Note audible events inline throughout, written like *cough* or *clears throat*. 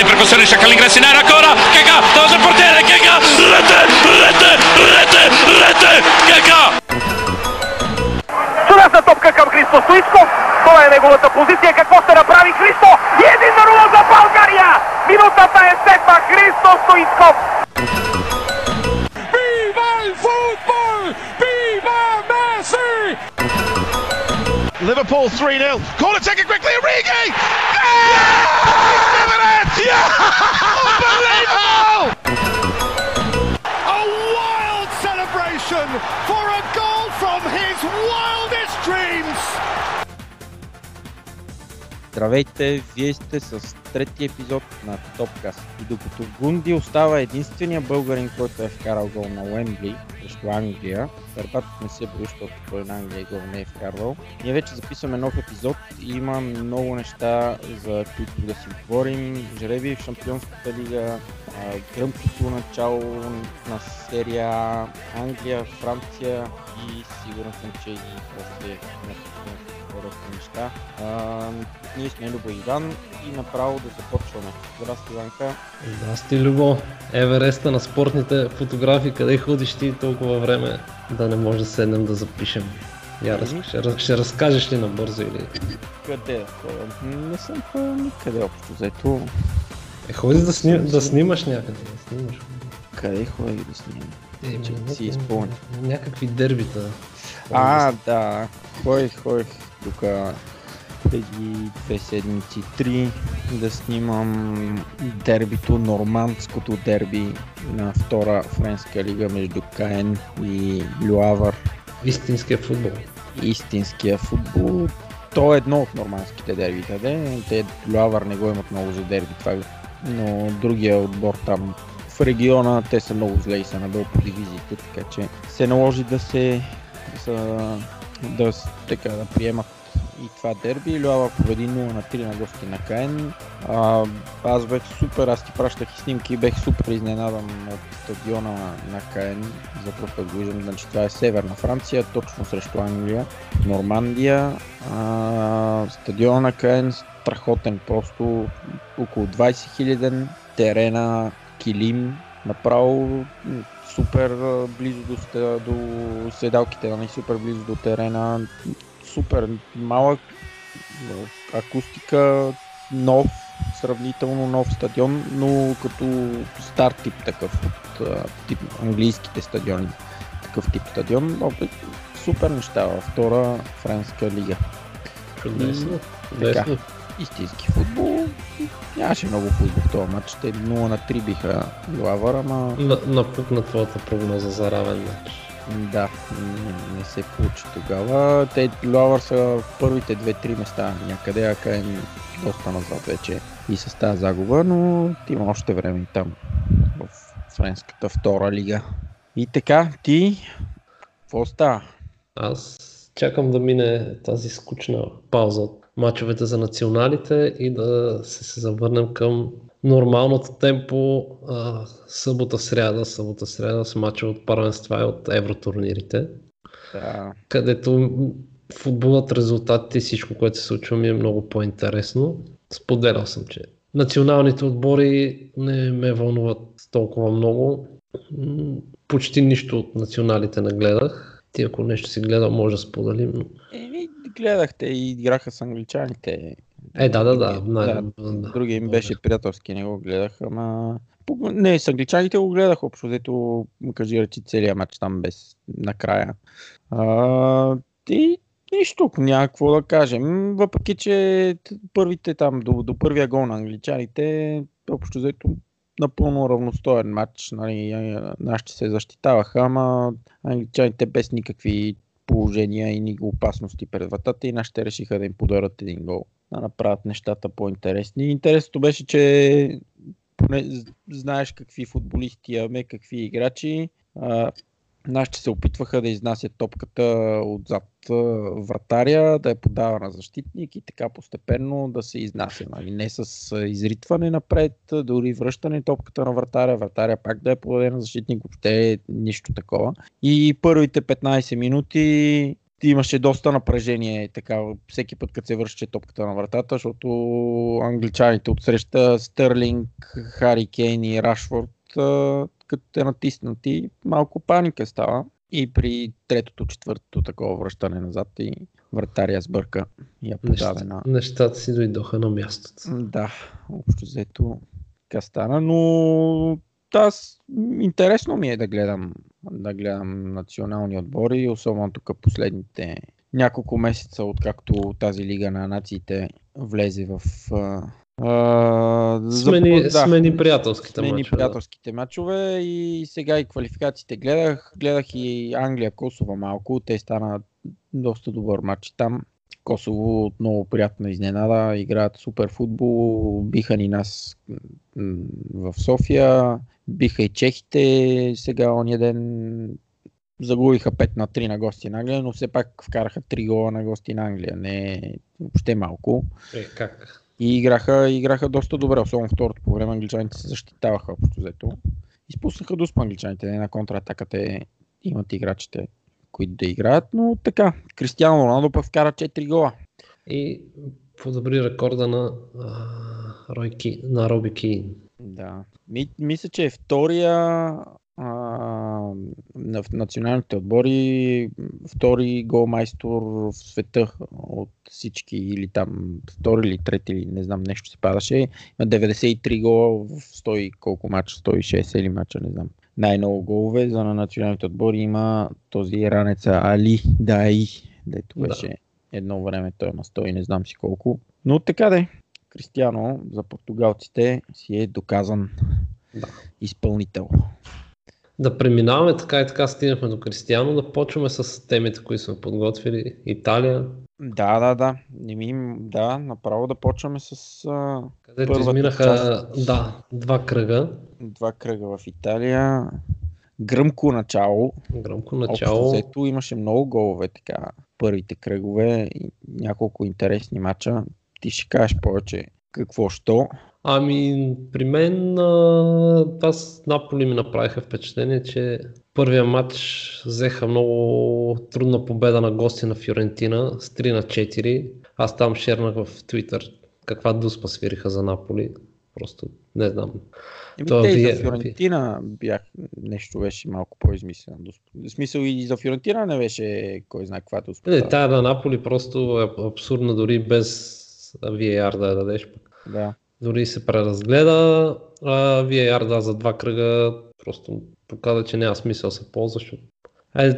in percussione, cerca l'ingresso in aria ancora, Keka, dove il portiere, Keka, rete, rete, rete, rete, Keka! Чудесна топка към Христо Стоичков. Това е неговата позиция. Какво ще направи Христо? И един на нула за България! Минутата е седма. Христо Стоичков. Viva el fútbol! Viva Messi! Liverpool 3 0. Corner taken quickly. Origi! Yeah! He's given it! Yeah! Unbelievable! *laughs* A wild celebration Здравейте, вие сте с третия епизод на Топкаст. И докато Гунди остава единствения българин, който е вкарал гол на Уембли срещу Англия, Карпатът не се брои, защото той на Англия гол не е вкарвал. Ние вече записваме нов епизод и има много неща, за които да си говорим. Жреби в Шампионската лига, гръмкото начало на серия Англия, Франция и сигурен съм, че и още някакви доста неща. А, ние сме Любо Иван и направо да започваме. Здрасти, Иванка. Здрасти, Любо. Евереста на спортните фотографии, къде ходиш ти толкова време да не може да седнем да запишем? Я раз, ще, ще разкажеш ли набързо или... Къде? Не съм ходил никъде общо взето. Е, ходи да, сни, да снимаш някъде, да снимаш. Къде ходих да снимам? Е, Че ня- си изпълня. Някакви дербита. А, да. Ходих, ходих тук преди две седмици, три, да снимам дербито, нормандското дерби на втора френска лига между Каен и Люавър. Истинския футбол. истинския футбол. То е едно от нормандските дербита, де. Те Люавър не го имат много за дерби, това е. Но другия отбор там в региона, те са много зле и са надолу по дивизиите, така че се наложи да се да, са, да, така, да приемат и това дерби. Люава победи 0 на 3 на гости на Каен. А, аз бех супер, аз ти пращах и снимки, бех супер изненадан от стадиона на Каен. За първ път го виждам, значи това е Северна Франция, точно срещу Англия. Нормандия. А, стадиона на Каен, страхотен, просто около 20 хиляден, терена, килим, направо супер близо до, до седалките, нали, супер близо до терена, супер малък, акустика, нов, сравнително нов стадион, но като стар тип такъв, от тип английските стадиони, такъв тип стадион, бе, супер неща във втора френска лига. Чудесно. Така. Чудесно. Истински футбол, нямаше много футбол в този матч, те 0 на 3 биха Лавър, ама На, напукна твоята прогноза за равен матч. да, не, не се получи тогава. Те Лавър са в първите 2-3 места някъде, а Каен доста назад вече и с тази загуба, но има още време и там в френската втора лига. И така, ти, какво става? Аз чакам да мине тази скучна пауза от мачовете за националите и да се, се завърнем към нормалното темпо а, събота-сряда, събота-сряда с мача от първенства и от евротурнирите, Да, където футболът, резултатите и всичко, което се случва ми е много по-интересно. Споделял съм, че националните отбори не ме вълнуват толкова много. Почти нищо от националите не гледах. Ти ако нещо си гледал, може да споделим. Но... Еми, гледахте и играха с англичаните. Е, да, да, да. Да, да. Другия им беше приятелски, не го гледах, ама... Не, с англичаните го гледах общо, взето кажи речи целият матч там без накрая. А, и нищо, няма какво да кажем. Въпреки, че първите там, до, до първия гол на англичаните, общо взето напълно равностоен матч. Нали, нашите се защитаваха, ама англичаните без никакви положения и ни опасности пред вратата и нашите решиха да им подарят един гол. Да направят нещата по-интересни. Интересното беше, че поне знаеш какви футболисти имаме, какви играчи. А, нашите се опитваха да изнасят топката отзад вратаря, да я подава на защитник и така постепенно да се изнася. Нали? Не с изритване напред, дори връщане топката на вратаря, вратаря пак да я подаде на защитник, въобще нищо такова. И първите 15 минути имаше доста напрежение така, всеки път, като се върши топката на вратата, защото англичаните отсреща Стърлинг, Хари Кейн и Рашфорд, като те натиснати, малко паника става. И при третото, четвъртото такова връщане назад и вратаря сбърка и я подаде на... Нещата си дойдоха на мястото. Да, общо взето така стана, но аз интересно ми е да гледам, да гледам национални отбори, особено тук последните няколко месеца, откакто тази лига на нациите влезе в Смени, да, смени приятелските смени мачове. приятелските мачове и сега и квалификациите гледах. Гледах и Англия, Косово малко. Те стана доста добър матч там. Косово отново приятна изненада. Играят супер футбол. Биха ни нас в София. Биха и чехите сега ония ден загубиха 5 на 3 на гости на Англия, но все пак вкараха 3 гола на гости на Англия. Не въобще малко. Е, как? И играха, играха доста добре, особено второто по време англичаните се защитаваха общо взето. Изпуснаха до англичаните, не на контратака те имат играчите, които да играят, но така, Кристиано Роналдо пък вкара 4 гола. И подобри рекорда на, а, Рой Ки, на Роби Кейн. Да. Ми, мисля, че е втория в националните отбори втори голмайстор в света от всички или там втори или трети или не знам нещо се падаше. Има 93 гола в 100 колко мача, 160 или мача, не знам. Най-много голове за на националните отбори има този ранеца Али Дай, дето беше да. едно време той има 100 и не знам си колко. Но така де, Кристиано за португалците си е доказан да. изпълнител да преминаваме така и така стигнахме до Кристияно, да почваме с темите, които сме подготвили. Италия. Да, да, да. Не ми, да, направо да почваме с. А, Където изминаха, част. да, два кръга. Два кръга в Италия. Гръмко начало. Гръмко начало. Общо имаше много голове така. Първите кръгове няколко интересни мача. Ти ще кажеш повече какво що. Ами, при това с Наполи ми направиха впечатление, че първия матч взеха много трудна победа на гости на Фиорентина с 3 на 4. Аз там шернах в Twitter каква дуспа свириха за Наполи. Просто не знам. Еми, Това те вие... за Фиорентина бях, нещо беше малко по-измислено. В смисъл и за Фиорентина не беше кой знае каква дуспа. Не, тая на Наполи просто е абсурдна дори без VAR да я дадеш. Да дори се преразгледа. А, VAR да за два кръга просто показа, че няма смисъл се ползва, защото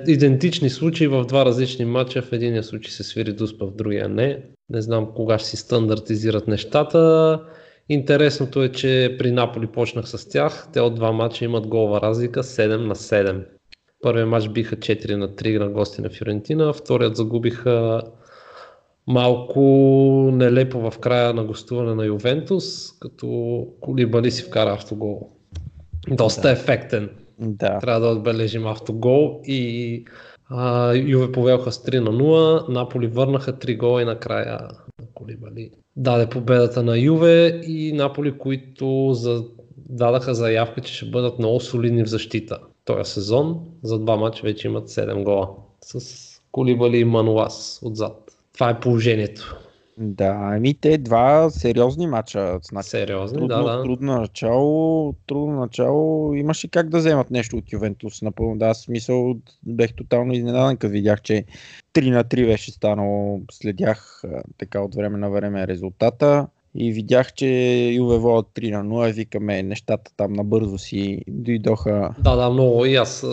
идентични случаи в два различни матча. В единия случай се свири дуспа, в другия не. Не знам кога ще си стандартизират нещата. Интересното е, че при Наполи почнах с тях. Те от два матча имат голова разлика 7 на 7. Първият матч биха 4 на 3 на гости на Фиорентина, вторият загубиха малко нелепо в края на гостуване на Ювентус, като Колибали си вкара автогол. Доста да. ефектен. Да. Трябва да отбележим автогол и а, Юве повелха с 3 на 0, Наполи върнаха 3 гола и накрая Колибали даде победата на Юве и Наполи, които за... дадаха заявка, че ще бъдат много солидни в защита този сезон. За два мача вече имат 7 гола с Колибали и Мануас отзад. Това е положението. Да, ами те два сериозни мача. Значи, сериозни, трудно, да, да. Трудно начало, трудно начало. Имаше как да вземат нещо от Ювентус. Напълно, да, смисъл бех тотално изненадан, като видях, че 3 на 3 беше станало. Следях така от време на време резултата и видях, че Юве водят 3 на 0 викаме нещата там набързо си дойдоха. Да, да, много и аз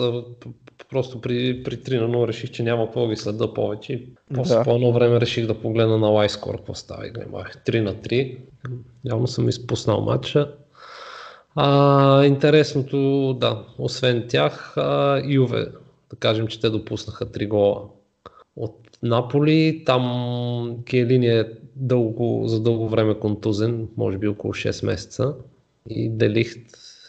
просто при, при 3 на 0 реших, че няма какво ги следа повече. После да. по едно време реших да погледна на Лайскор какво става и гледах 3 на 3. Явно съм изпуснал матча. А, интересното, да, освен тях, а, Юве, да кажем, че те допуснаха 3 гола от Наполи. Там Келини е дълго, за дълго време контузен, може би около 6 месеца. И Делихт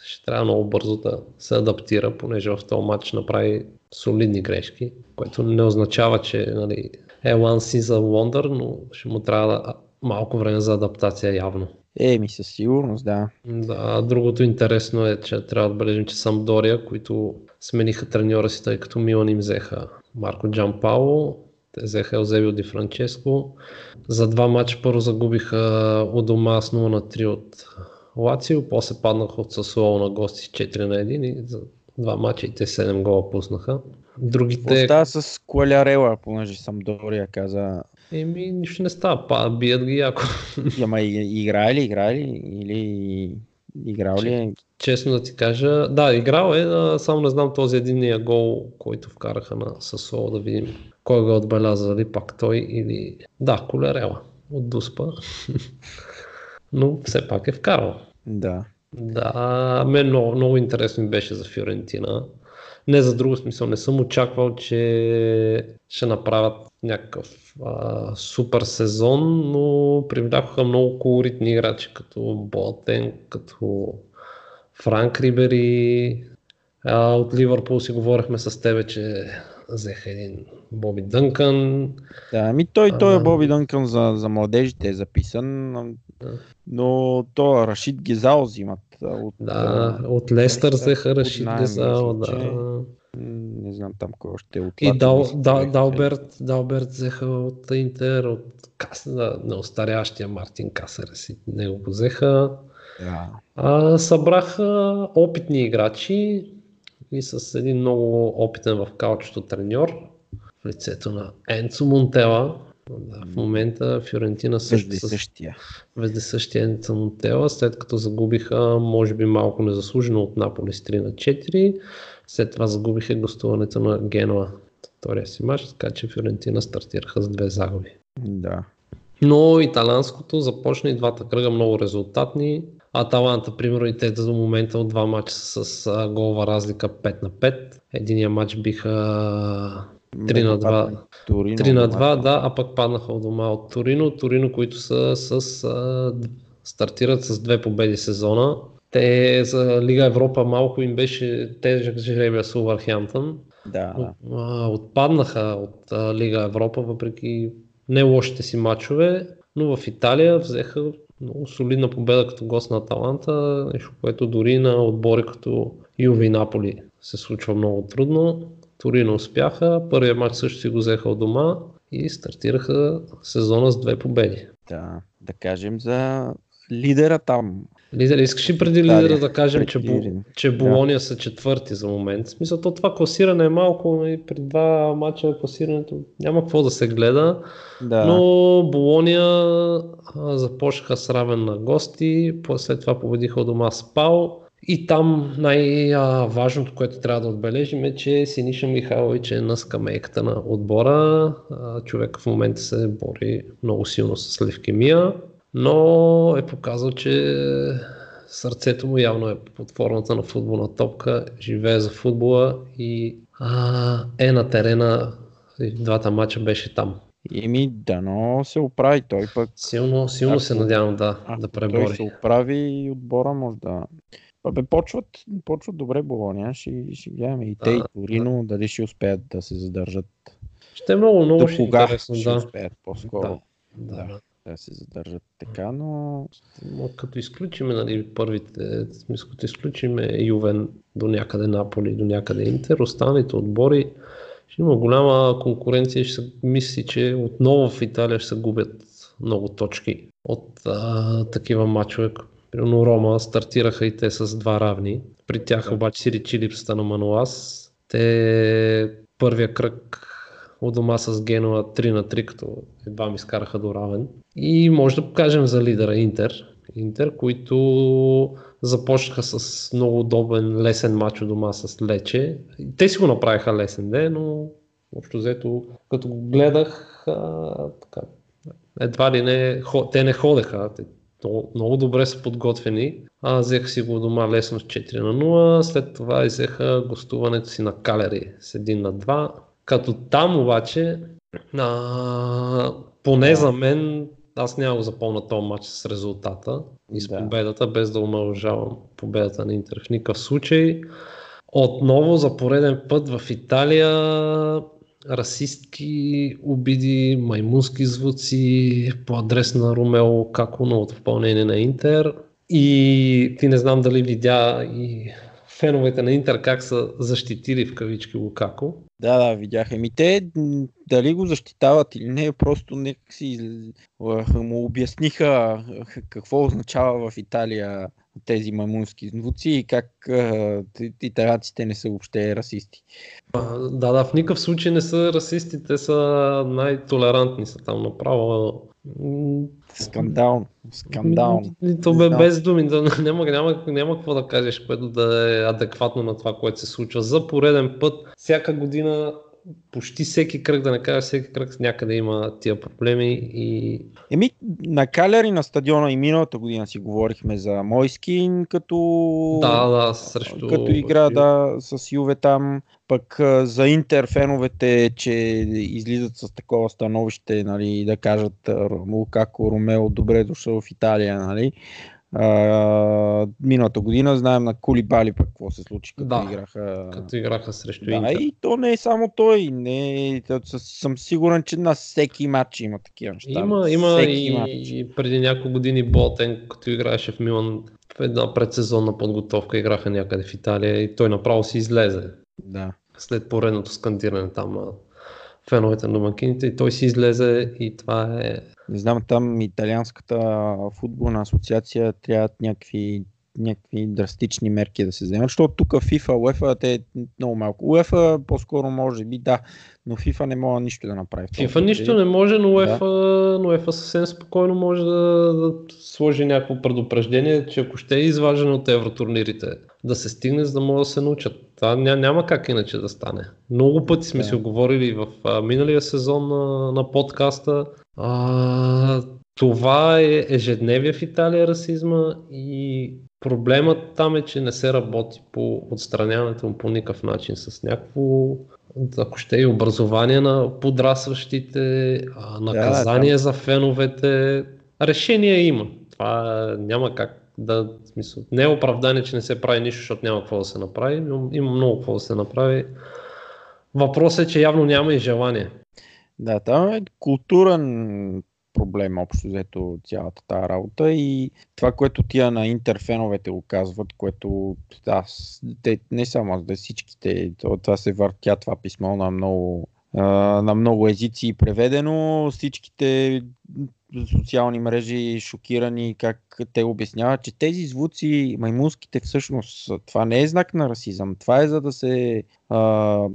ще трябва много бързо да се адаптира, понеже в този матч направи солидни грешки, което не означава, че нали, е one season wonder, но ще му трябва да, малко време за адаптация явно. Еми, със сигурност, да. Да, другото интересно е, че трябва да отбележим, че Самдория, които смениха треньора си, тъй като Милан им взеха Марко Джампао, Те взеха Елзебио Ди Франческо. За два матча първо загубиха у дома с 0 на 3 от Лацио, после паднаха от Сасуол на гости с 4 на 1 и за два матча и те 7 гола пуснаха. Другите... Остава с Куалярела, понеже съм Дория каза. Еми, нищо не става, па, бият ги яко. Ама играе ли, играе ли? Или играл ли е? Честно да ти кажа, да, играл е, само не знам този единния гол, който вкараха на Сасуол, да видим кой го отбеляза, дали пак той или... Да, Колерела от Дуспа. Но все пак е вкарал. Да. Да, мен много, много интересно ми беше за Фиорентина. Не за друго смисъл, не съм очаквал, че ще направят някакъв а, супер сезон, но привлякоха много колоритни играчи, като Ботен, като Франк Рибери. А, от Ливърпул си говорихме с тебе, че взеха един Боби Дънкън. Да, ами той, той е. Боби Дънкън за, за младежите е записан, но- то Рашид Гизал взимат. От, Да, от Лестър взеха от Рашид Гезал, мисля, да. че. не знам там кой още е от И Дал, Дал. Далберт, Далберт взеха от Интер, от Кас, да, на остарящия Мартин Касер си него го взеха. Да. А, събраха опитни играчи и с един много опитен в каучето треньор в лицето на Енцо Монтела. Да, в момента Фиорентина също Вежди с същия. Енцо Монтела, след като загубиха, може би малко незаслужено от Наполи с 3 на 4. След това загубиха гостуването на Генуа втория си матч, така че Фиорентина стартираха с две загуби. Да. Но италянското започна и двата кръга много резултатни. Аталанта, примерно, и те до момента от два матча с а, голова разлика 5 на 5. Единия матч биха 3 на 2. Торино, 3 на дома. 2, да, а пък паднаха от дома от Торино. Торино, които са с, а, стартират с две победи сезона. Те за Лига Европа малко им беше тежък жребия с Увърхемптън. Да. А, Отпаднаха от а, Лига Европа, въпреки не лошите си матчове, но в Италия взеха много солидна победа като гост на Аталанта, нещо, което дори на отбори като Юве и Наполи се случва много трудно. Торино успяха, първият матч също си го взеха от дома и стартираха сезона с две победи. да. Да кажем за лидера там. Лидер, искаш ли преди Италия, лидера да кажем, че, Бу, че Да. Болония са четвърти за момент? В смисъл, то това класиране е малко и при два мача класирането няма какво да се гледа. Да. Но Болония а, започнаха с равен на гости, после след това победиха дома с Пал. И там най-важното, което трябва да отбележим е, че Синиша Михайлович е на скамейката на отбора. Човек в момента се бори много силно с левкемия, но е показал, че сърцето му явно е под формата на футболна топка, живее за футбола и а, е на терена. И двата мача беше там. Еми, дано се оправи той пък. Силно, силно Ако- се надявам да, Ако да Той се пребори. оправи и отбора може да... Абе, почват, почват добре Болония, ще, ще гледаме и те, и Да, Торино, дали ще успеят да се задържат. Ще е много, много До ще е кога интересно, ще да. успеят по-скоро да. да. да се задържат така, но Но като изключиме нали, първите, смисъл, като изключиме Ювен до някъде Наполи, до някъде Интер, останалите отбори ще има голяма конкуренция ще се мисли, че отново в Италия ще се губят много точки от а, такива матчове. Примерно Рома стартираха и те с два равни. При тях Да. обаче си речи липсата на Мануас. Те първия кръг у дома с Генуа 3 на 3, като едва ми скараха до равен. И може да покажем за лидера Интер. Интер, които започнаха с много удобен, лесен матч у дома с Лече. Те си го направиха лесен ден, но общо взето, като го гледах, а, така, едва ли не, хо- те не ходеха. Те много, много добре са подготвени. А, взеха си го дома лесно с 4 на 0, след това взеха гостуването си на Калери с 1 на 2. Като там обаче, а, поне за мен, аз няма го запомня този матч с резултата и с Да. победата, без да омалжавам победата на Интер в никакъв случай. Отново за пореден път в Италия расистки обиди, маймунски звуци по адрес на Ромео Како на от изпълнение на Интер. И ти не знам дали видя и феновете на Интер как са защитили в кавички Лукако. Да, да, видях. Еми те дали го защитават или не, просто нека си му обясниха какво означава в Италия тези маймунски звуци и как а, италианците не са въобще расисти. Да, да, в никакъв случай не са расисти, те са най-толерантни са там направо. Скандално. Скандално. И То бе без думи, да, няма, няма, няма какво да кажеш, което да е адекватно на това, което се случва. За пореден път, всяка година, почти всеки кръг, да не кажа всеки кръг, някъде има тия проблеми и Еми, на Каляри на стадиона и миналата година си говорихме за Мойскин, като, да, да, срещу... като игра да, с Юве там. Пък за Интер феновете, че излизат с такова становище, нали, да кажат Лукако Ромео добре е дошъл в Италия, нали. А, миналата година знаем на Кулибали пък какво се случи, като Да, играха. като играха срещу Да, Интер. и то не е само той. Не, е- съм сигурен, че на всеки матч има такива неща. Има, има всеки и, матч. и преди няколко години Ботен, като играеше в Милан в една предсезонна подготовка, играха някъде в Италия и той направо си излезе Да. след поредното скандиране там феновете на домакините и той си излезе и това е... Не знам, там италианската футболна асоциация трябват някакви, някакви драстични мерки да се вземат, защото тук FIFA, UEFA, те много малко. UEFA по-скоро може би да, но FIFA не може нищо да направи. FIFA нищо не може, но UEFA, но UEFA съвсем спокойно може да, да сложи някакво предупреждение, че ако ще е изважен от евротурнирите, да се стигне, за да могат да се научат. Това ня, няма как иначе да стане. Много пъти сме Да. си оговорили в а, миналия сезон на, на подкаста. А, това е ежедневие в Италия расизма и проблемът там е, че не се работи по отстраняването му по никакъв начин с някакво ако ще и образование на подрастващите, наказание за феновете. Решение има. Това няма как да, смисъл, не е оправдание, че не се прави нищо, защото няма какво да се направи, но има много какво да се направи. Въпросът е, че явно няма и желание. Да, там е културен проблем общо взето цялата тази работа и това, което тия на интерфеновете го казват, което аз, те, не само аз, да всичките, то- това се въртя това писмо на много, на много езици преведено, всичките социални мрежи шокирани как те обясняват, че тези звуци, маймунските всъщност, това не е знак на расизъм, това е за да се а,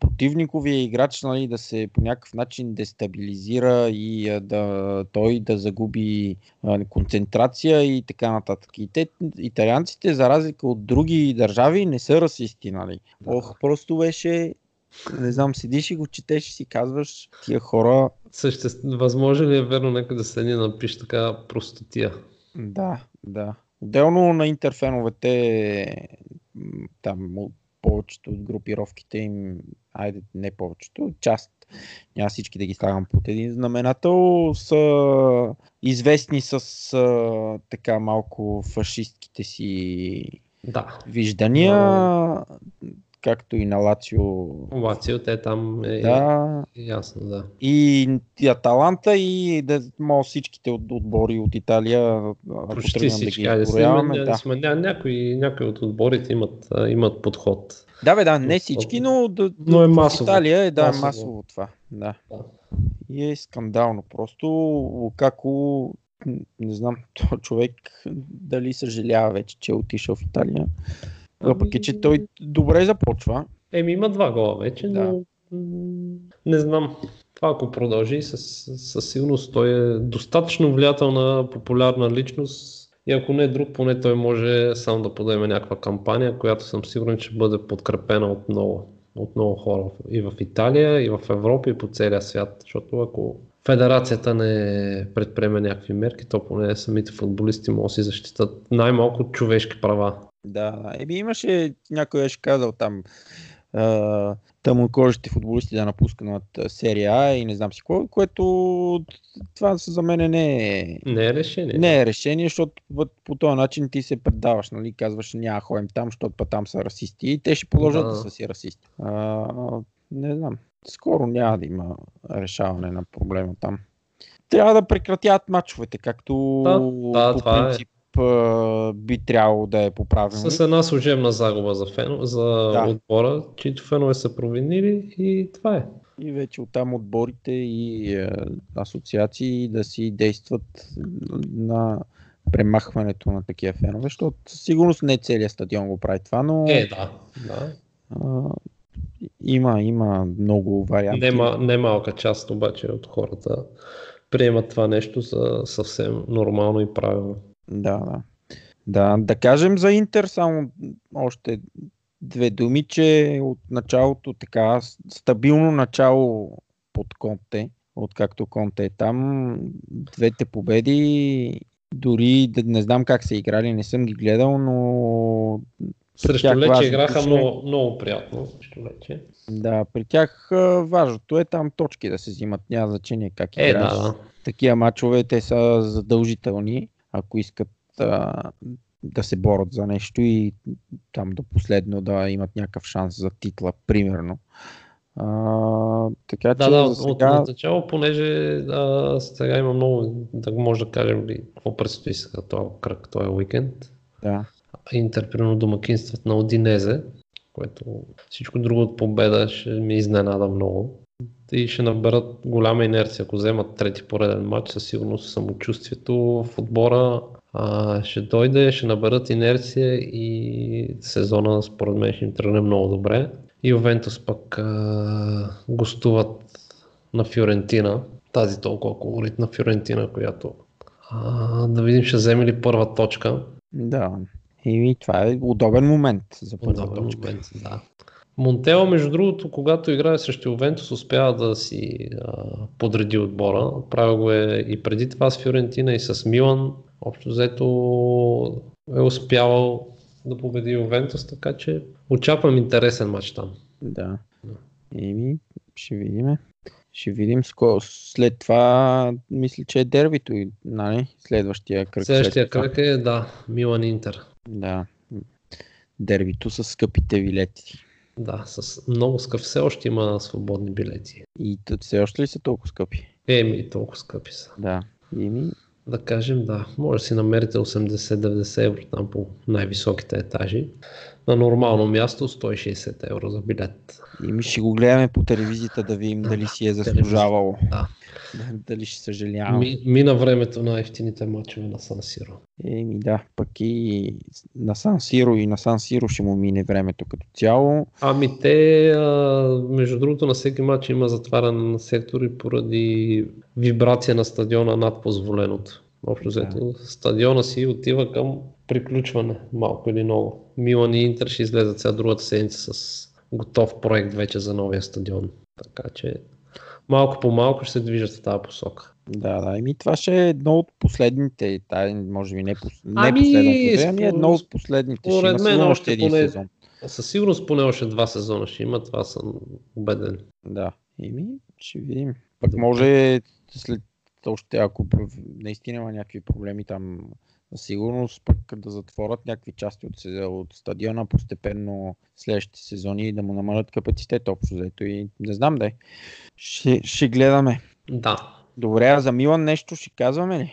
противниковия играч нали, да се по някакъв начин дестабилизира и а, да той да загуби а, концентрация и така нататък. И те, италианците, за разлика от други държави, не са расисти. Нали. Ох, просто беше, не знам, седиш и го четеш и си казваш, тия хора, Съществ... Възможно ли е верно някой да седи и напише така простотия? да, да. Отделно на интерфеновете, там повечето от групировките им, айде не повечето, част, няма всички да ги слагам под един знаменател, са известни с а, така малко фашистките си Да. виждания, Да, както и на Лацио. Лацио, те там е Да, ясно, да. и, и Аталанта и да, може всичките от, отбори от Италия, Почти тръгнем да всички. ги изброяваме. Да. сме, ня, някои, някои от отборите имат, имат подход. Да, бе, да, не всички, но, да, Но е в масово. Италия е да, Масово. масово. това. Да. Да. И е скандално. Просто Лукако, не знам, *laughs* то човек дали съжалява вече, че е отишъл в Италия. Въпреки, че той добре започва. Еми има два гола вече, Да. но не знам. Това ако продължи, със, със сигурност той е достатъчно влиятелна, популярна личност и ако не е друг, поне той може сам да подеме някаква кампания, която съм сигурен, че бъде подкрепена от много, от много хора и в Италия, и в Европа, и по целия свят. Защото ако федерацията не предприеме някакви мерки, то поне самите футболисти могат да си защитат най-малко човешки права. Да. Еми имаше, някой беше казал там, а, тъмнокожите футболисти да напускат серия А и не знам си какво, което това за мен не е, Не е решение. не е решение, защото по, този начин ти се предаваш, нали? казваш няма ходим там, защото па там са расисти и те ще продължат да, Да. са си расисти. А, не знам, скоро няма да има решаване на проблема там. Трябва да прекратят матчовете, както Да, да, по е. принцип би трябвало да е по правилник. С една служебна загуба за, фен, за Да. отбора, чието фенове са провинили и това е. И вече оттам отборите и е, асоциации да си действат на премахването на такива фенове, защото сигурност не целият стадион го прави това, но Е, да. да. а, има, има много варианти. Нема, немалка част обаче от хората приемат това нещо за съвсем нормално и правилно. Да, да. Да, да кажем за Интер само още две думи, че от началото така стабилно начало под Конте, откакто Конте е там, двете победи, дори не знам как са играли, не съм ги гледал, но Срещу Лече играха ще- много, много приятно. Срещу Лече. да, при тях важното е там точки да се взимат, няма значение как Е, играеш. да. такива мачове, те са задължителни, ако искат а, да се борят за нещо и там до последно да имат някакъв шанс за титла, примерно. А, така Да, че да, от, сега, от начало, понеже а, сега има много, да може да кажем ли, какво предстои сега този кръг, този уикенд. да, Интер, примерно домакинстват на Одинезе, което всичко друго от победа ще ми изненада много. И ще наберат голяма инерция, ако вземат трети пореден матч, със сигурност самочувствието в отбора а, ще дойде, ще наберат инерция и сезона според мен ще им тръгне много добре. И Ювентус пък а, гостуват на Фиорентина, тази толкова колоритна Фиорентина, която а, да видим ще вземе ли първа точка. да. И това е удобен момент за първа Удобен точка. момент, да. Монтело, между другото, когато играе срещу Ювентус, успява да си а, подреди отбора. Правил го е и преди това с Фиорентина и с Милан. Общо взето е успявал да победи Ювентус, така че очаквам интересен матч там. Да. Еми, ще видим. Ще видим ско- след това, мисля, че е дербито, нали? Следващия кръг. след Следващия кръг е, да, Милан Интер. Да. Дербито с скъпите билети. Да, с много скъп. Все още има свободни билети. И все още ли са толкова скъпи? Еми, толкова скъпи са. Да. Еми, Да кажем, да. Може да си намерите 80-90 евро там по най-високите етажи. На нормално място 160 евро за билет. еми ще го гледаме по телевизията да видим дали си е заслужавало. Да. *laughs* дали ще съжалявам. Ми, мина времето на ефтините мачове на Сан Сиро. Еми да, пък и на Сан Сиро и на Сан Сиро ще му мине времето като цяло. Ами те, а, между другото, на всеки матч има затваряне на сектори поради вибрация на стадиона над позволеното. Общо взето, стадиона си отива към приключване, малко или много. Милан и Интер ще излезат сега другата седмица с готов проект вече за новия стадион. Така че малко по малко ще се движат в тази посока. Да, да. Еми това ще е едно от последните, тай, може би не, пос... не Ами, последното, ами според- едно от последните. Ще според мен още един поне- сезон. Със сигурност поне още два сезона ще има, това съм убеден. Да. Еми, ще видим. Пък може след още, ако наистина има някакви проблеми там, сигурност пък да затворят някакви части от, от стадиона постепенно следващите сезони и да му намалят капацитет общо взето и не знам да е. Ще, ще гледаме. Да, Добре, а за Милан нещо ще казваме ли?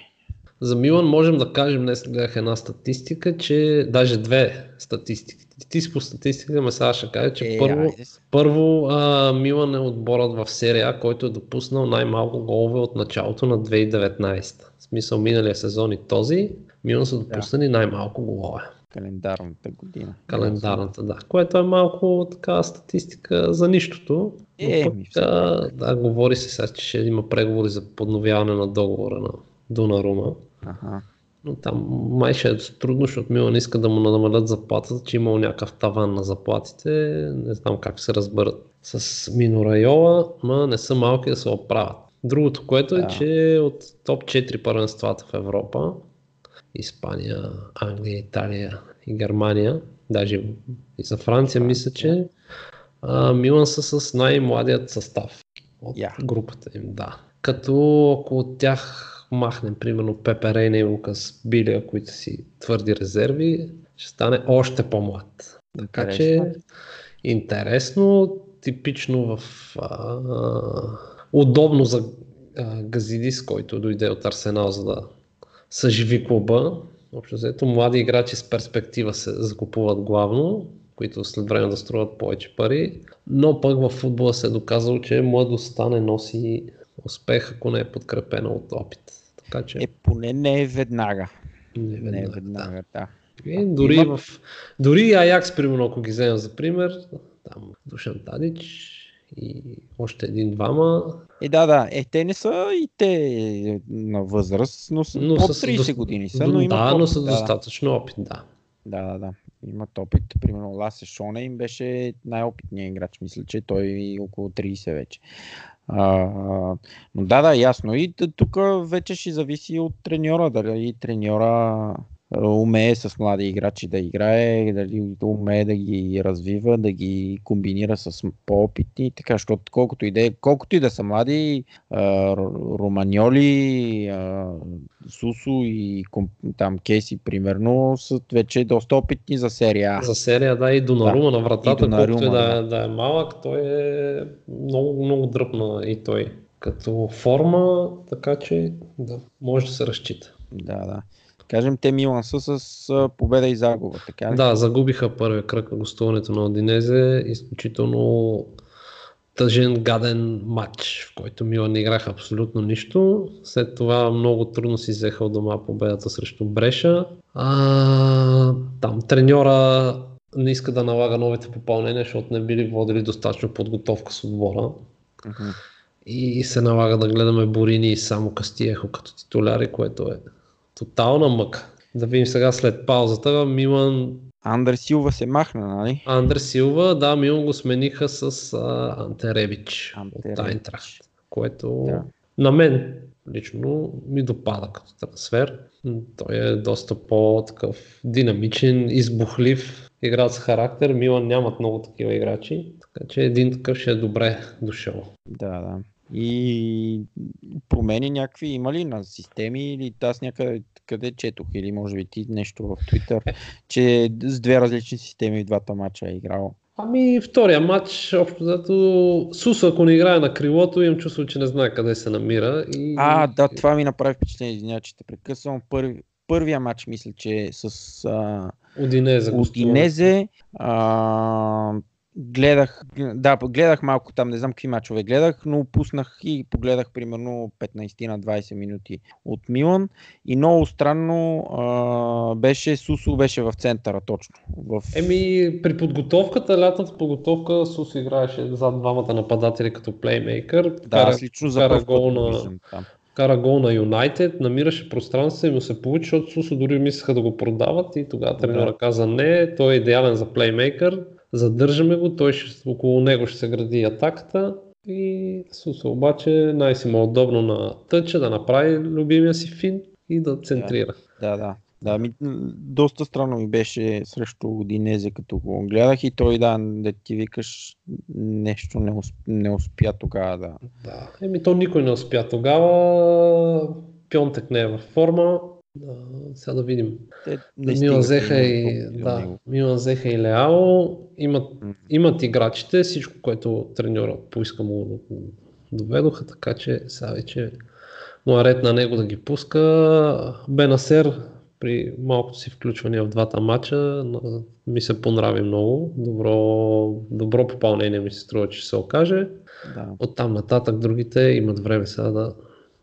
За Милан можем да кажем, днес гледах една статистика, че даже две статистики. Ти си по статистика ме сега ще кажа, че Е, първо, айде първо а, Милан е отборът в серия, който е допуснал най-малко голове от началото на 2019. В смисъл миналия сезон и този, Милан са допуснали най-малко голове. Календарната година. Календарната, да. Което е малко така статистика за нищото. Е, пък, ми все а, да, говори се сега, че ще има преговори за подновяване на договора на Донарума. Ага. Но там май ще е трудно, защото Милан иска да му намалят заплатата, че имал някакъв таван на заплатите. Не знам как се разберат с Мино Райола, ма не са малки да се оправят. Другото, което е, Да. че от топ 4 първенствата в Европа, Испания, Англия, Италия и Германия, даже и за Франция, мисля, че а, Милан са с най-младият състав от Я. групата им, да. Като от тях махнем, примерно Пепе Рейна и Лукас Билия, които си твърди резерви, ще стане още по-млад. Така че Интересно. типично в а, удобно за а, Газидис, който дойде от Арсенал, за да съживи клуба. Общо взето, млади играчи с перспектива се закупуват главно, които след време да струват повече пари, но пък в футбола се е доказало, че младостта не носи успех, ако не е подкрепена от опит. Така че Е, поне не е веднага. не, Не е веднага, веднага, да. И дори, Има- в, дори и Аякс, примерно, ако ги вземем за пример, там Душан Тадич и още един-двама, Е, да, да. Е, те не са и те на възраст, но са но под са 30 доста- години са, но имат да, но опит, са да, достатъчно опит, да. Да, да, да. Имат опит. Примерно Ласе Шоне им беше най-опитният играч. Мисля, че той е около 30 вече. А, да, да, ясно. И тук вече ще зависи от треньора. Дали треньора а, умее с млади играчи да играе, дали умее да ги развива, да ги комбинира с по-опитни, така, защото колкото и да, е- колкото и да са млади, Романьоли, Сусо и там Кейси, примерно, са вече доста опитни за серия А. За серия, да, и Донарума на вратата, колкото и да, да. е- да е малък, той е много, много дръпна и той като форма, така че да, може да се разчита. Да, да. Кажем, те Милан са с победа и загуба, така ли? Да, загубиха първия кръг на гостуването на Одинезе. Изключително тъжен, гаден матч, в който Милан играха абсолютно нищо. След това много трудно си взеха от дома победата срещу Бреша. А, там треньора не иска да налага новите попълнения, защото не били водили достатъчно подготовка с отбора. Мгм. И се налага да гледаме Борини и само Кастиехо като титуляри, което е тотална мъка. Да видим сега след паузата. Милан Андре Силва се махна, нали? Андре Силва, да, Милан го смениха с а, Анте Ребич от. Айнтрахт, което Да. на мен лично ми допада като трансфер. Той е доста по-такъв динамичен, избухлив, играч с характер. Милан нямат много такива играчи, така че един такъв ще е добре дошъл. Да, да. И промени някакви има ли на системи или аз някъде къде четох или може би ти нещо в Twitter, че с две различни системи в двата мача е играл. Ами втория матч, общо зато Сусо, ако не играе на крилото, имам чувство, че не знае къде се намира. И... А, да, това ми направи впечатление, извинявай, че те прекъсвам. Първи, първия матч мисля, че е с а, Удинезе. Удинезе. А, гледах, да, гледах малко там, не знам какви мачове гледах, но пуснах и погледах примерно 15 на 20 минути от Милан и много странно а, беше, Сусо беше в центъра точно. В... Еми, при подготовката, лятната подготовка, Сус играеше зад двамата нападатели като плеймейкър. да, кара, аз лично за кара гол го на- виждам кара гол на Юнайтед, намираше пространство и му се получи, защото Сусо дори мислеха да го продават и тогава треньора каза не, той е идеален за плеймейкър, задържаме го, той ще, около него ще се гради атаката и Сусо обаче най-си му удобно на тъча да направи любимия си фин и да центрира. Да, да. Да, ми, м, доста странно ми беше срещу Удинезе, като го гледах и той, да, да ти викаш, нещо не, усп... не успя тогава да, Да. Еми то никой не успя тогава, Пьонтек не е във форма, да, сега да видим. Те Милан взеха до- и, да. Милан взеха и Леао, имат, имат играчите, всичко, което треньора поиска му го доведоха, така че сега вече му е ред на него да ги пуска. Бенасер при малкото си включване в двата матча ми се понрави много. Добро, добро попълнение ми се струва, че се окаже. Да. От там нататък другите имат време сега да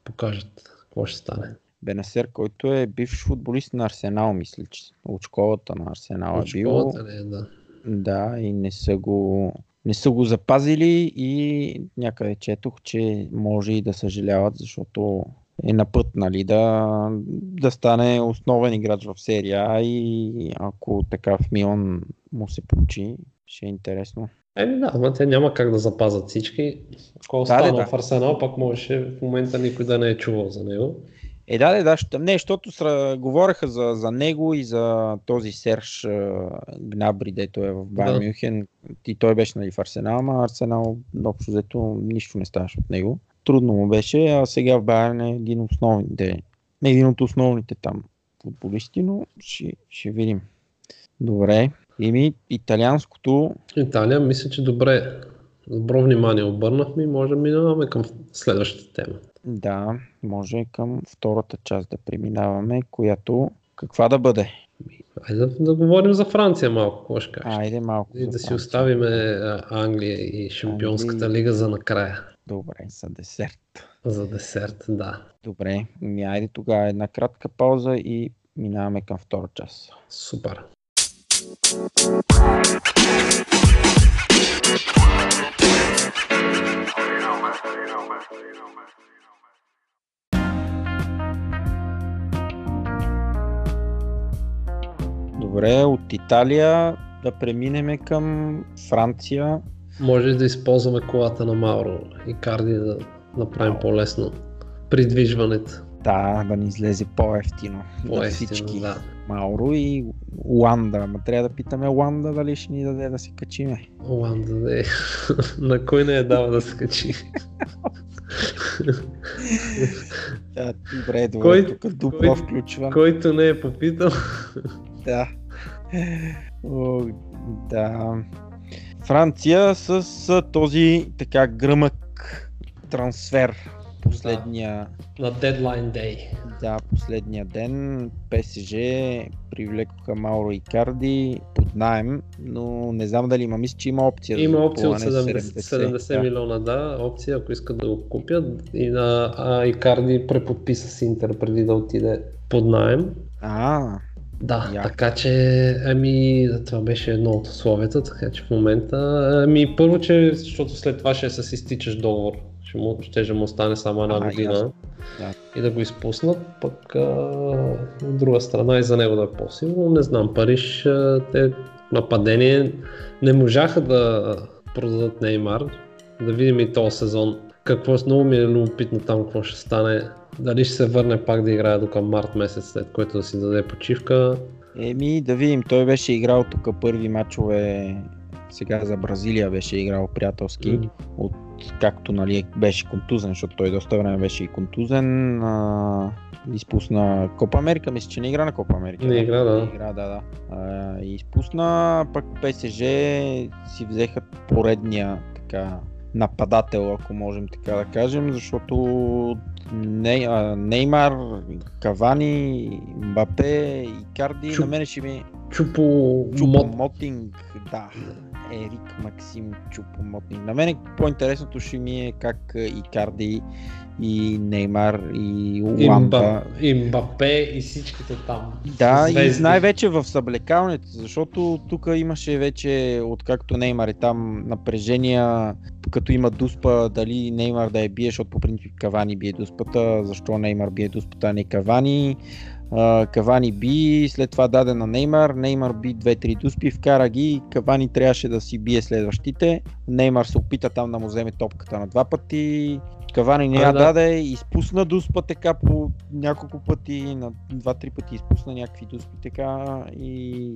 покажат какво ще стане. Бенасер, който е бивш футболист на Арсенал, мисля, че от школата на Арсенал е бил. е, да. Да, и не са го не са го запазили и някъде четох, че може и да съжаляват, защото е на път нали, да, да стане основен играч в серия А и ако така в Милан му се получи, ще е интересно. Еми да, ама те няма как да запазят всички. Ако Да, остана да, да. в Арсенал, пак можеше в момента никой да не е чувал за него. Е, да, да, да, щ- не, защото сра... говореха за, за него и за този Серж а, Гнабри, дето е в Байер Да. Мюнхен. И той беше нали, в Арсенал, ама Арсенал общо взето нищо не ставаше от него. Трудно му беше, а сега в Байерн е един, основните, един от основните там футболисти, но ще, ще видим. Добре. Ими, италианското, Италия, мисля, че добре, добро внимание обърнахме и може да минаваме към следващата тема. Да, може към втората част да преминаваме, която каква да бъде? Айде да, да говорим за Франция малко, какво ще кажеш? Айде малко. И да си оставим а, Англия и Шампионската Англия. лига за накрая. Добре, за десерт. За десерт, да. Добре, ми айде тогава една кратка пауза и минаваме към втора част. Супер. Добре, от Италия да преминем към Франция. Може да използваме колата на Мауро и Карди да направим по-лесно придвижването. Да, да ни излезе по-ефтино. за По-ефтино, всички. да. Мауро и Уанда. Ма трябва да питаме Уанда дали ще ни даде да се качиме. Оланда, да е. на кой не е дава да се качи? *laughs* Да, добре, добре, Кой- тук дупла кой- включвам. Който не е попитал. Да. О, да. Франция с, този така гръмък трансфер. Последния, на Deadline Day. да. последния ден ПСЖ привлекоха Мауро Икарди под найем, но не знам дали има, мисля, че има опция. Има за опция от купуване 70, 70 да. милиона, да, опция, ако искат да го купят. И на а, Икарди преподписа с Интер преди да отиде под найем. А, Да, Яко. така че, ами, това беше едно от условията, така че в момента, ами, първо, че, защото след това ще е с изтичаш договор, ще му, ще, ще му остане само една А, година ясно. И да го изпуснат, пък а, от друга страна и за него да е по-силно, не знам, Париж, а, те нападение не можаха да продадат Неймар, да видим и този сезон какво много ми е любопитно там какво ще стане. Дали ще се върне пак да играе до към март месец, след което да си даде почивка. Еми, да видим, той беше играл тук първи матчове, сега за Бразилия беше играл приятелски, М. от както нали, беше контузен, защото той доста време беше и контузен. А, изпусна Копа Америка, мисля, че не игра на Копа Америка. Не игра, да. Не игра, да, да. А, изпусна, пък ПСЖ си взеха поредния така нападател, ако можем така да кажем, защото а, Неймар, Кавани, Мбапе, Икарди, Чу- на мен ще ми Чупо, Чупо. Мотинг, да. Ерик Максим Чупо Мотинг. На мен по-интересното ще ми е как а, Икарди и Неймар и Уамба. Имба, Имбапе и всичките там. Да, и звезди. най-вече в съблекалнето, защото тук имаше вече, откакто Неймар е там, напрежения, като има дуспа, дали Неймар да я бие, защото по принцип Кавани бие дуспата, защо Неймар бие дуспата, а не Кавани. Кавани би, след това даде на Неймар, Неймар би 2-3 дуспи, вкара ги, Кавани трябваше да си бие следващите, Неймар се опита там да му вземе топката на два пъти, Кавани не я да. даде, изпусна дуспа така по няколко пъти, на два-три пъти изпусна някакви дуспи така и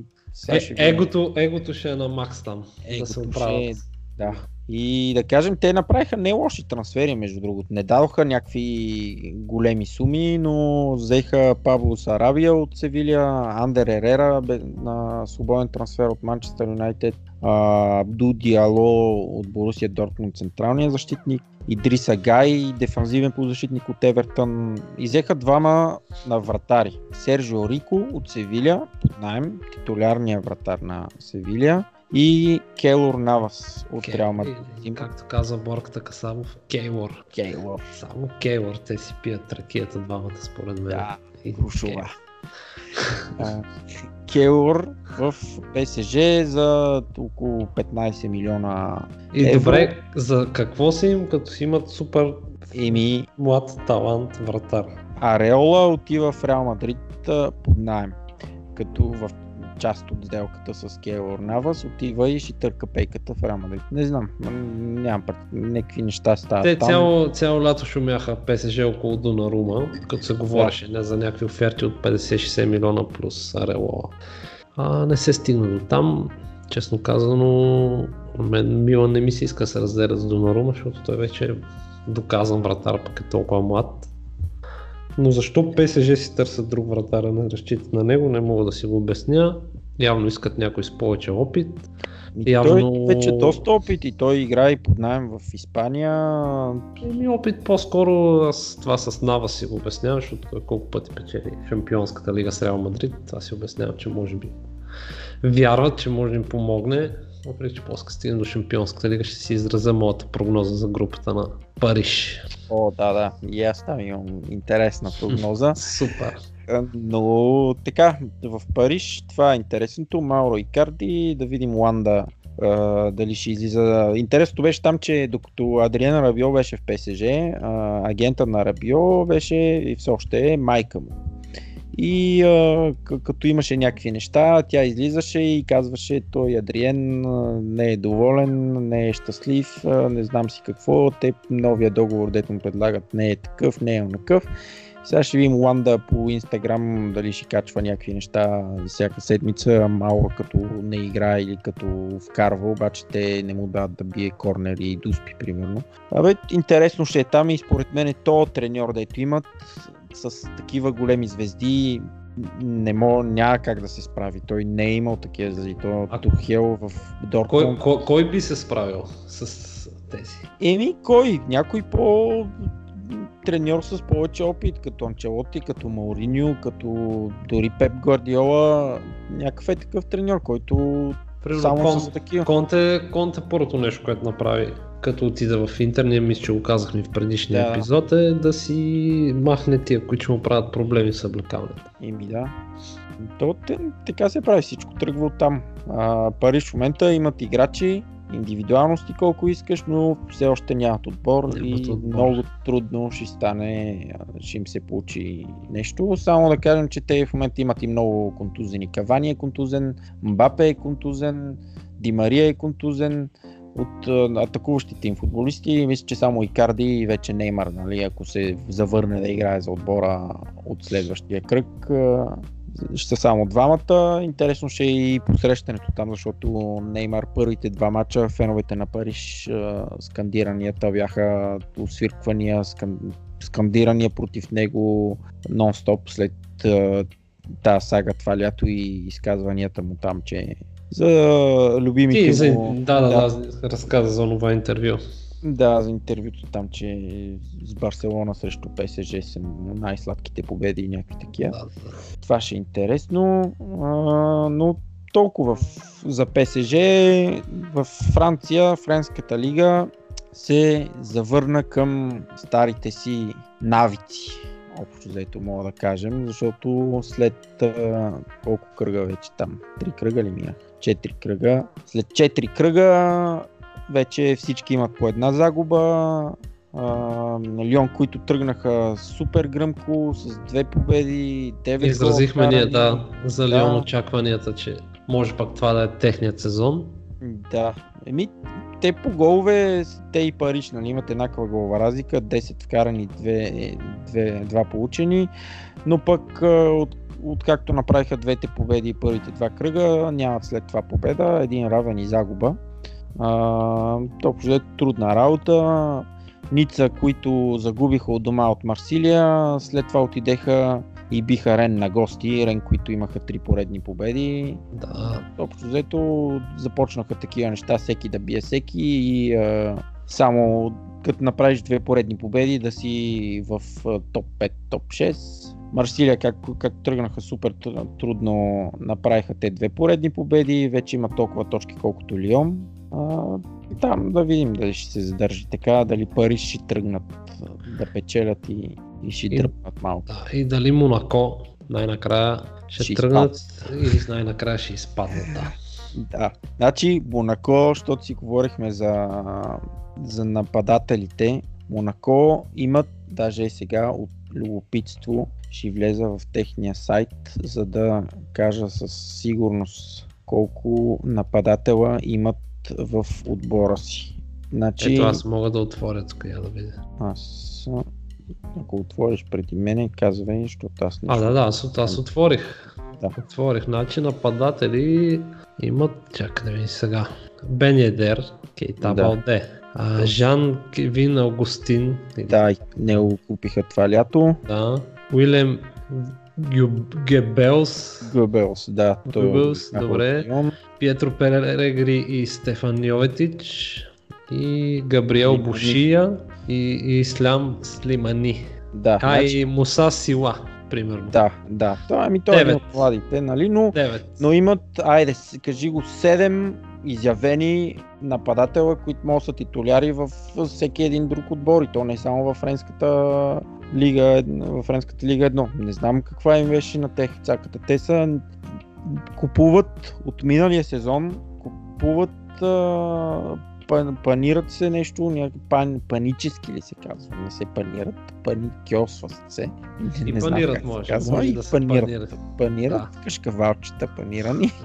Е, ще егото, егото ще е на Макс там. да Егото се ще оправят. е- Да. И да кажем, те направиха не лоши трансфери, между другото. Не дадоха някакви големи суми, но взеха Пабло Сарабия от Севилия, Андер Ерера на свободен трансфер от Манчестър Юнайтед, Абду Диало от Борусия Дортмунд, централния защитник, Идриса Гай, дефанзивен полузащитник от Евертън. Изеха двама на вратари. Сержио Рико от Севиля, под найем, титулярния вратар на Севиля и Келор Навас от Реал Мадрид. Както каза Борката Касабов, Кейвор. Кейлор. Само Кейвор, те си пият ракията двамата според мен. Да, И- Рушова. Келор в ПСЖ за около 15 милиона И Евро. добре, за какво си им, като си имат супер еми млад талант вратар? Ареола отива в Реал Мадрид под найем. Като в част от сделката с Кейлор Навас отива и ще търка пейката в Реал. Не знам, нямам пред... някакви неща стават Те там. цяло, цяло лято шумяха ПСЖ около Донарума, като се говореше не за някакви оферти от 50-60 милиона плюс Арелоа. А не се стигна до там. Честно казано, на мен Милан не ми се иска да се разделя с Донарума, защото той вече е доказан вратар, пък е толкова млад. Но защо ПСЖ си търсят друг вратар, а не разчитат на него, не мога да си го обясня. Явно искат някой с повече опит. И Явно- Той вече доста опит и той играе и под найем в Испания. Еми опит по-скоро аз това с Нава си го обяснявам, защото той колко пъти печели Шампионската лига с Реал Мадрид. Това си обяснявам, че може би вярват, че може да им помогне. Въпреки, че после като стигне до Шампионската лига ще си изразя моята прогноза за групата на Париж. О, да, да. И аз там имам интересна прогноза. *laughs* Супер. Но така, в Париж това е интересното. Мауро Икарди, да видим Ланда а, дали ще излиза. Интересното беше там, че докато Адриан Рабио беше в ПСЖ, а, агента на Рабио беше и все още е майка му. И к- като имаше някакви неща, тя излизаше и казваше, той Адриен не е доволен, не е щастлив, не знам си какво, те новия договор, дето му предлагат, не е такъв, не е онакъв. Сега ще видим Ланда по Инстаграм дали ще качва някакви неща всяка седмица, Маура като не играе или като вкарва, обаче те не му дадат да бие корнери и дуспи, примерно. Абе, интересно ще е там и според мен е то треньор, дето имат с такива големи звезди, не мога, няма как да се справи. Той не е имал такива звезди. Той А- Тухел в Кой, Дортмунд. кой, кой би се справил с тези? Еми, кой? Някой по треньор с повече опит, като Анчелоти, като Мауриньо, като дори Пеп Гвардиола. Някакъв е такъв треньор, който Примерно само Кон- с такива. Конте, Конте първото нещо, което направи като отида в интернет, мисля, че го казахме в предишния Да. епизод, е да си махне тия, които му правят проблеми с облекаването. Еми да. То, така се прави всичко, тръгва от там. А, Париж в момента имат играчи, индивидуалности колко искаш, но все още нямат отбор Нямат и отбор. много трудно ще стане, ще им се получи нещо. Само да кажем, че те в момента имат и много контузени. Кавани е контузен, Мбапе е контузен, Димария е контузен от атакуващите им футболисти. Мисля, че само Икарди и вече Неймар, нали, ако се завърне да играе за отбора от следващия кръг, ще са само двамата. Интересно ще е и посрещането там, защото Неймар първите два мача, феновете на Париж, скандиранията бяха освирквания, скан... скандирания против него нон-стоп след тази сага това лято и изказванията му там, че за любимите И за, му... да, да, да, разказа за това интервю. Да, за интервюто там, че с Барселона срещу ПСЖ са най-сладките победи и някакви такива. Да, да. Това ще е интересно, а, но толкова за ПСЖ. В Франция, Френската лига се завърна към старите си навици. Общо взето мога да кажем, защото след а, колко кръга вече там? Три кръга ли мия? Четири кръга. След четири кръга вече всички имат по една загуба. Лион, които тръгнаха супер гръмко, с две победи, 9 Изразихме гола ние, да, за Лион Да. очакванията, че може пак това да е техният сезон. Да. Еми, те по голове, те и Париж, нали, имат еднаква голова разлика, 10 вкарани, 2, 2, 2 получени, но пък от, откакто направиха двете победи и първите два кръга, нямат след това победа, един равен и загуба. Общо взето трудна работа. Ница, които загубиха от дома от Марсилия, след това отидеха и биха Рен на гости, Рен, които имаха три поредни победи. Да, Общо взето започнаха такива неща, всеки да бие всеки и а, само като направиш две поредни победи да си в а, топ 5, топ 6. Марсилия, как, как тръгнаха супер тр- трудно, направиха те две поредни победи, вече има толкова точки колкото Лион. А, и там да видим дали ще се задържи така, дали Париж ще тръгнат да печелят и, и ще И- дръпнат малко. да. И дали Монако най-накрая ще, Ще тръгнат или най-накрая ще изпаднат, да. Да. Значи Монако, защото си говорихме за, за нападателите, Монако имат, даже и сега от любопитство, ще влеза в техния сайт, за да кажа със сигурност колко нападатела имат в отбора си. Значи, Ето аз мога да отворя тук, я да видя. аз, ако отвориш преди мене, казвай, защото аз не А, да, да, аз, аз отворих. Да. Отворих. Значи нападатели имат, чакай да видим сега. Бен Едер, Кейта Да. Балде, а, Жан Кевин Аугустин, или- Да, не го купиха това лято. да, Уилем Гебелс, Гъбелс, да. той е Гъбелс, на добре. Портион. Пиетро Перегри и Стефан Йоветич и Габриел Слимани. Бушия и, Ислам Слимани. Да, А значи, и Муса Сила, примерно. да, да. Той, ами той е един от младите, нали, но, Девет. но имат, айде, кажи го, 7 изявени нападатела, които могат да са титуляри в всеки един друг отбор и то не само в френската лига, ед- в френската лига 1. Не знам каква им беше на тех цаката. Те са купуват от миналия сезон, купуват а, панират се нещо, някак пан, панически ли се казва, не се панират, паникьосват се. Не, И не знам панират се може, казва, може и да се панират. панират. Панират, Да. кашкавалчета панирани. *laughs*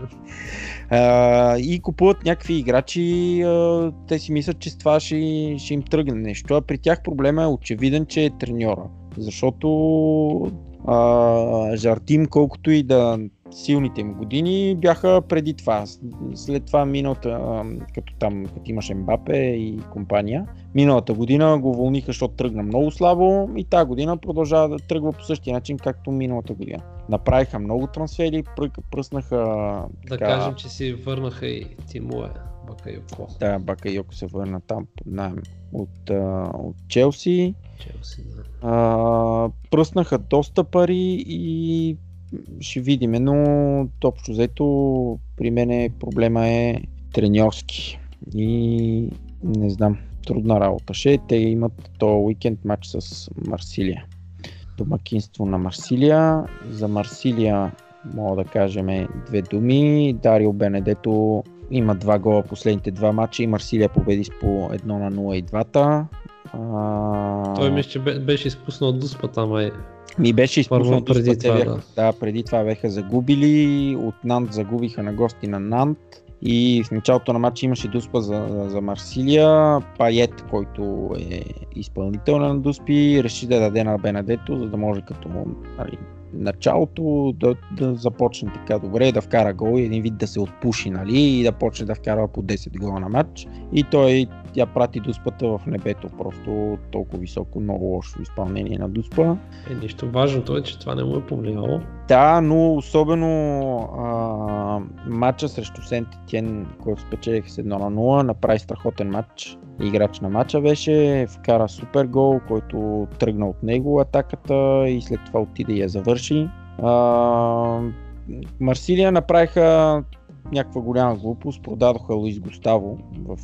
А, и купуват някакви играчи, а, те си мислят, че с това ще, ще им тръгне нещо. А при тях проблема е очевиден, че е треньора. Защото а, Жартим, колкото и да силните им години бяха преди това. След това миналата, като там, като имаше Мбапе и компания, миналата година го уволниха, защото тръгна много слабо и тази година продължава да тръгва по същия начин, както миналата година. Направиха много трансфери, пръснаха Да така, кажем, че си върнаха и Тимуе Бакайоко. да, Бакайоко се върна там под найем от, от Челси. Челси, да. А, пръснаха доста пари и ще видим, но общо взето при мен проблема е треньорски и не знам, трудна работа ще е. Те имат то уикенд матч с Марсилия. Домакинство на Марсилия. За Марсилия мога да кажем две думи. Дарио Бенедето има два гола последните два матча и Марсилия победи с по 1 на 0 и двата. А... Той мисля, че бе- беше изпуснал дуспата, май. Ми беше изпуснал Първо преди това, бяха, да. преди това бяха загубили, от Нант загубиха на гости на Нант. И в началото на матча имаше дуспа за, за Марсилия, Пает, който е изпълнител на дуспи, реши да даде на Бенедето, за да може като нали, началото да, да започне така добре, да вкара гол и един вид да се отпуши, нали, и да почне да вкара по 10 гола на матч. И той тя прати дуспата в небето, просто толкова високо, много лошо изпълнение на дуспа. Е, нищо важното е, че това не му е повлияло. Да, но особено а, матча срещу Сент Етиен, който спечелиха с 1 на 0, направи страхотен матч. Играч на матча беше, вкара супер гол, който тръгна от него атаката и след това отиде и я завърши. А, Марсилия направиха някаква голяма глупост, продадоха Луис Густаво в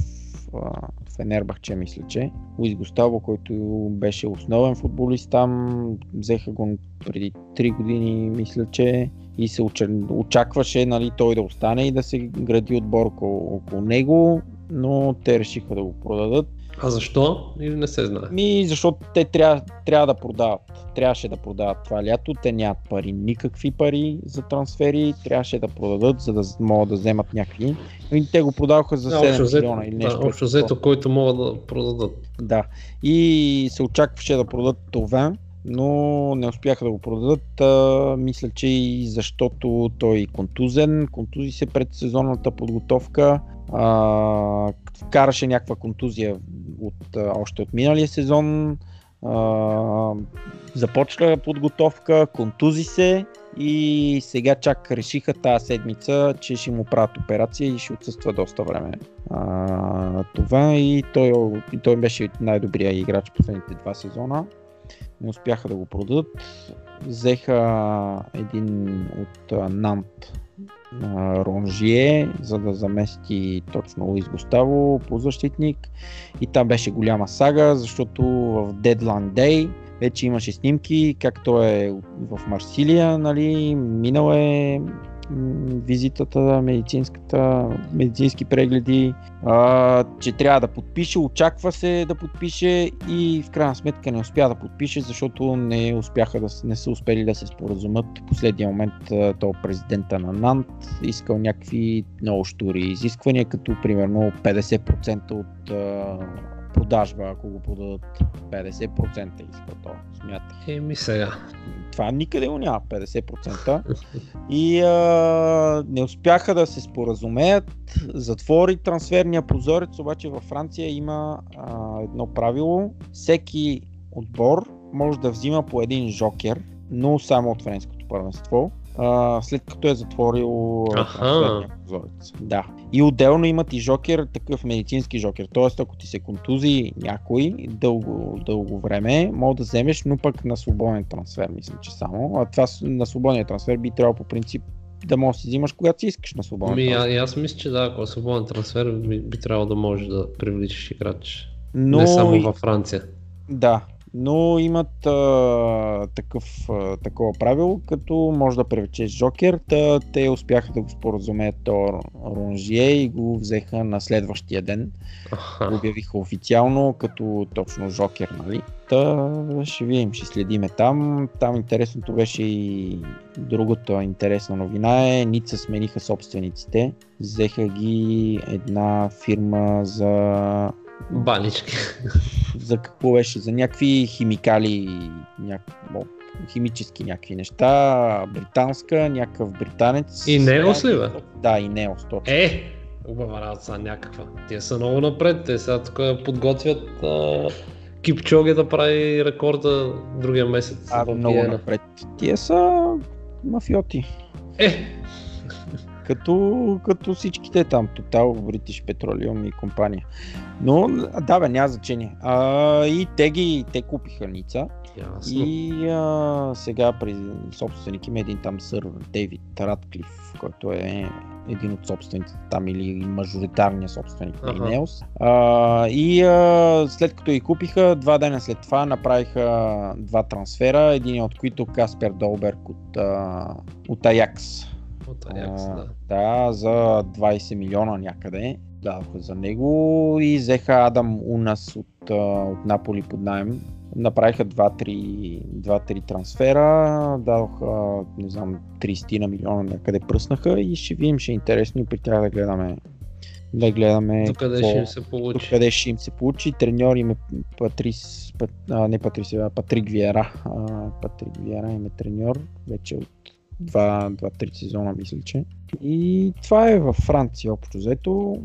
а, Фенербахче, мисля, че. Луис Густаво, който беше основен футболист там, взеха го преди 3 години, мисля, че и се очакваше нали, той да остане и да се гради отбор около, около него, но те решиха да го продадат. А защо? Или не се знае? Ми, защото те трябва, трябва да продават. Трябваше да продават това лято. Те нямат пари, никакви пари за трансфери. Трябваше да продадат, за да могат да вземат някакви. И те го продаваха за Да, 7 общо взето, милиона или нещо. да, общо взето, който могат да продадат. да. И се очакваше да продадат това, но не успяха да го продадат. А, мисля, че и защото той е контузен. Контузи се пред сезонната подготовка. А, вкараше някаква контузия от, още от миналия сезон. А, започна подготовка, контузи се и сега чак решиха тази седмица, че ще му правят операция и ще отсъства доста време. А, това и той, и той беше най-добрия играч последните два сезона. Успяха да го продадат. Взеха един от Нант Ронжие, за да замести точно Луис Густаво по защитник. И там беше голяма сага, защото в Deadline Day вече имаше снимки, как той е в Марсилия, нали, минал е визитата, медицинската, медицински прегледи, а, че трябва да подпише, очаква се да подпише и в крайна сметка не успя да подпише, защото не успяха да, не са успели да се споразумат. В последния момент то президента на Нант искал някакви много штури изисквания, като примерно 50% от продажба, ако го продадат 50% иска то, смята. Еми сега. Това никъде го няма 50%. И а, не успяха да се споразумеят. Затвори трансферния прозорец, обаче във Франция има а, едно правило. Всеки отбор може да взима по един жокер, но само от френското първенство, а, след като е затворил Аха. трансферния прозорец. Да. И отделно имат и жокер, такъв медицински жокер. Тоест, ако ти се контузи някой дълго, дълго време, мога да вземеш, но пък на свободен трансфер, мисля, че само. А това на свободния трансфер би трябвало по принцип да можеш да си взимаш когато си искаш на свободен Ами, трансфер. а, аз мисля, че да, ако е свободен трансфер, би, би трябвало да можеш да привличаш играч. Но Не само във Франция. Да, но имат а, такъв, а, такова правило, като може да привлечеш Жокер, та те успяха да го споразумеят то Ронжие и го взеха на следващия ден. Го обявиха официално като точно Жокер, нали? Та ще видим, ще следиме там. Там интересното беше и другата интересна новина е Ница смениха собствениците. Взеха ги една фирма за Банички. за какво беше? За някакви химикали, няк... о, химически някакви неща, британска, някакъв британец. И Неос ли, бе? Да, и Неос, точно. Е, хубава работа някаква. Тия са много напред. Те сега тук подготвят а, Кипчоге да прави рекорда другия месец. а, в много напред. Тия са мафиоти. Е, Като, като всичките там, Total, British Petroleum и компания. Но, да бе, няма значение. А, и те ги, те купиха Ница. ясно. И а, сега при собственик има един там сър Дейвид Радклиф, който е един от собствениците там или мажоритарния собственик на. Ineos. А, и а, след като ги купиха, два дена след това направиха два трансфера, един от които Каспер Долберг от, а, от Аякс. От Аякс, да. да, за 20 милиона някъде дадоха за него и взеха Адам Унас от, от Наполи под найем. Направиха 2-3, 2-3 трансфера, дадоха, не знам, 30 на милиона някъде пръснаха и ще видим, ще е интересно и при тях да гледаме да гледаме Докъде какво- ще им се получи. къде ще им се получи. Треньор им е Патрис, Пат, а, не Патрис, а Патрик Виера. А, Патрик Виера им е треньор вече от 2-3 сезона, мисля, че. И това е във Франция общо взето.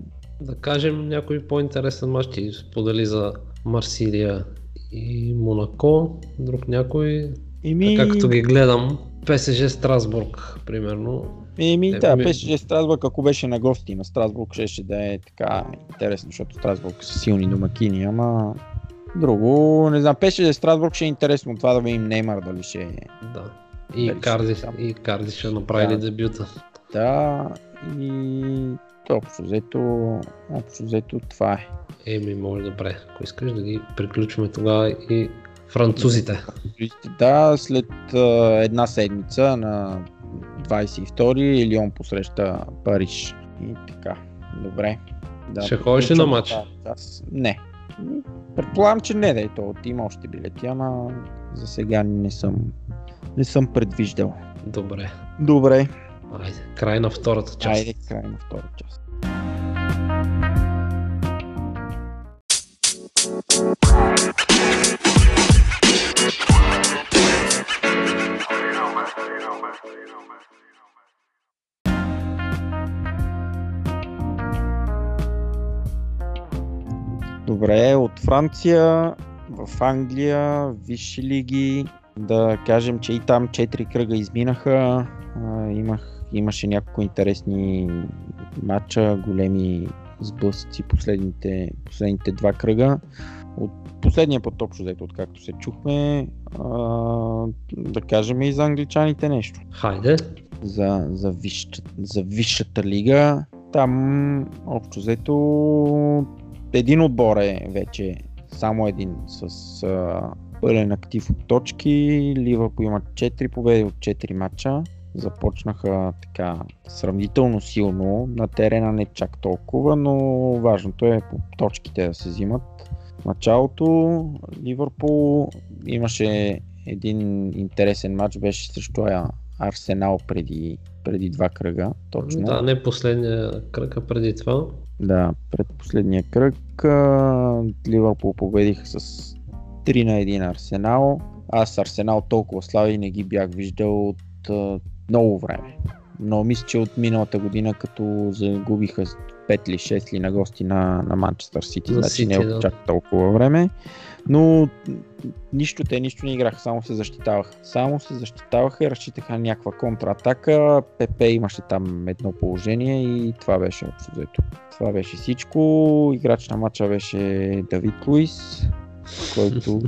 Да кажем някой по-интересен матч ти сподели за Марсилия и Монако. Друг някой, Еми, така като ги гледам, ПСЖ Страсбург, примерно. еми Е, да, ми- беше Страсбург, ако беше на гости на Страсбург, ще, ще да е така интересно, защото Страсбург са силни домакини, ама друго, не знам, PSG Страсбург ще е интересно това да видим Неймар дали ще е Да. И е там. и Карди ще направили Да. дебюта. Да, и общо взето, общо взето това е. Еми, може добре. Ако искаш да ги приключваме тогава и французите. Да, след а, една седмица на 22 Лион посреща Париж. И така, добре. Да, Ще ходиш ли на матч? част. Не. Предполагам, че не да е то. Има още билети, ама за сега не съм, не съм предвиждал. Добре. Добре, Айде, край на втората част. айде край на втора част. Добре, от Франция в Англия, висши лиги, да кажем, че и там 4 кръга изминаха. А, имах, имаше няколко интересни матча, големи сблъсъци последните, последните два кръга. От последния път общо взето, откакто се чухме, а, да кажем и за англичаните нещо Хайде. за, за, висшата, за висшата лига. Там общо взето един отбор е вече само един с а, пълен актив от точки. Ливърпул имат 4 победи от 4 матча. Започнаха така сравнително силно. На терена не чак толкова, но важното е по точките да се взимат. В началото Ливърпул имаше един интересен матч, беше срещу Арсенал преди, преди два кръга. Точно. Да, не последния кръг, а преди това. Да, пред последния кръг Ливърпул победиха с 3 на 1 Арсенал. Аз Арсенал толкова слави не ги бях виждал от а, много време. Но мисля, че от миналата година, като загубиха 5 или 6 ли на гости на, на Манчестър Сити, На значи не е да. чак толкова време. Но нищо, те нищо не играха, само се защитаваха. Само се защитаваха и разчитаха на някаква контратака. ПП имаше там едно положение и това беше общо взето. Това беше всичко. Играч на матча беше Давид Луис, който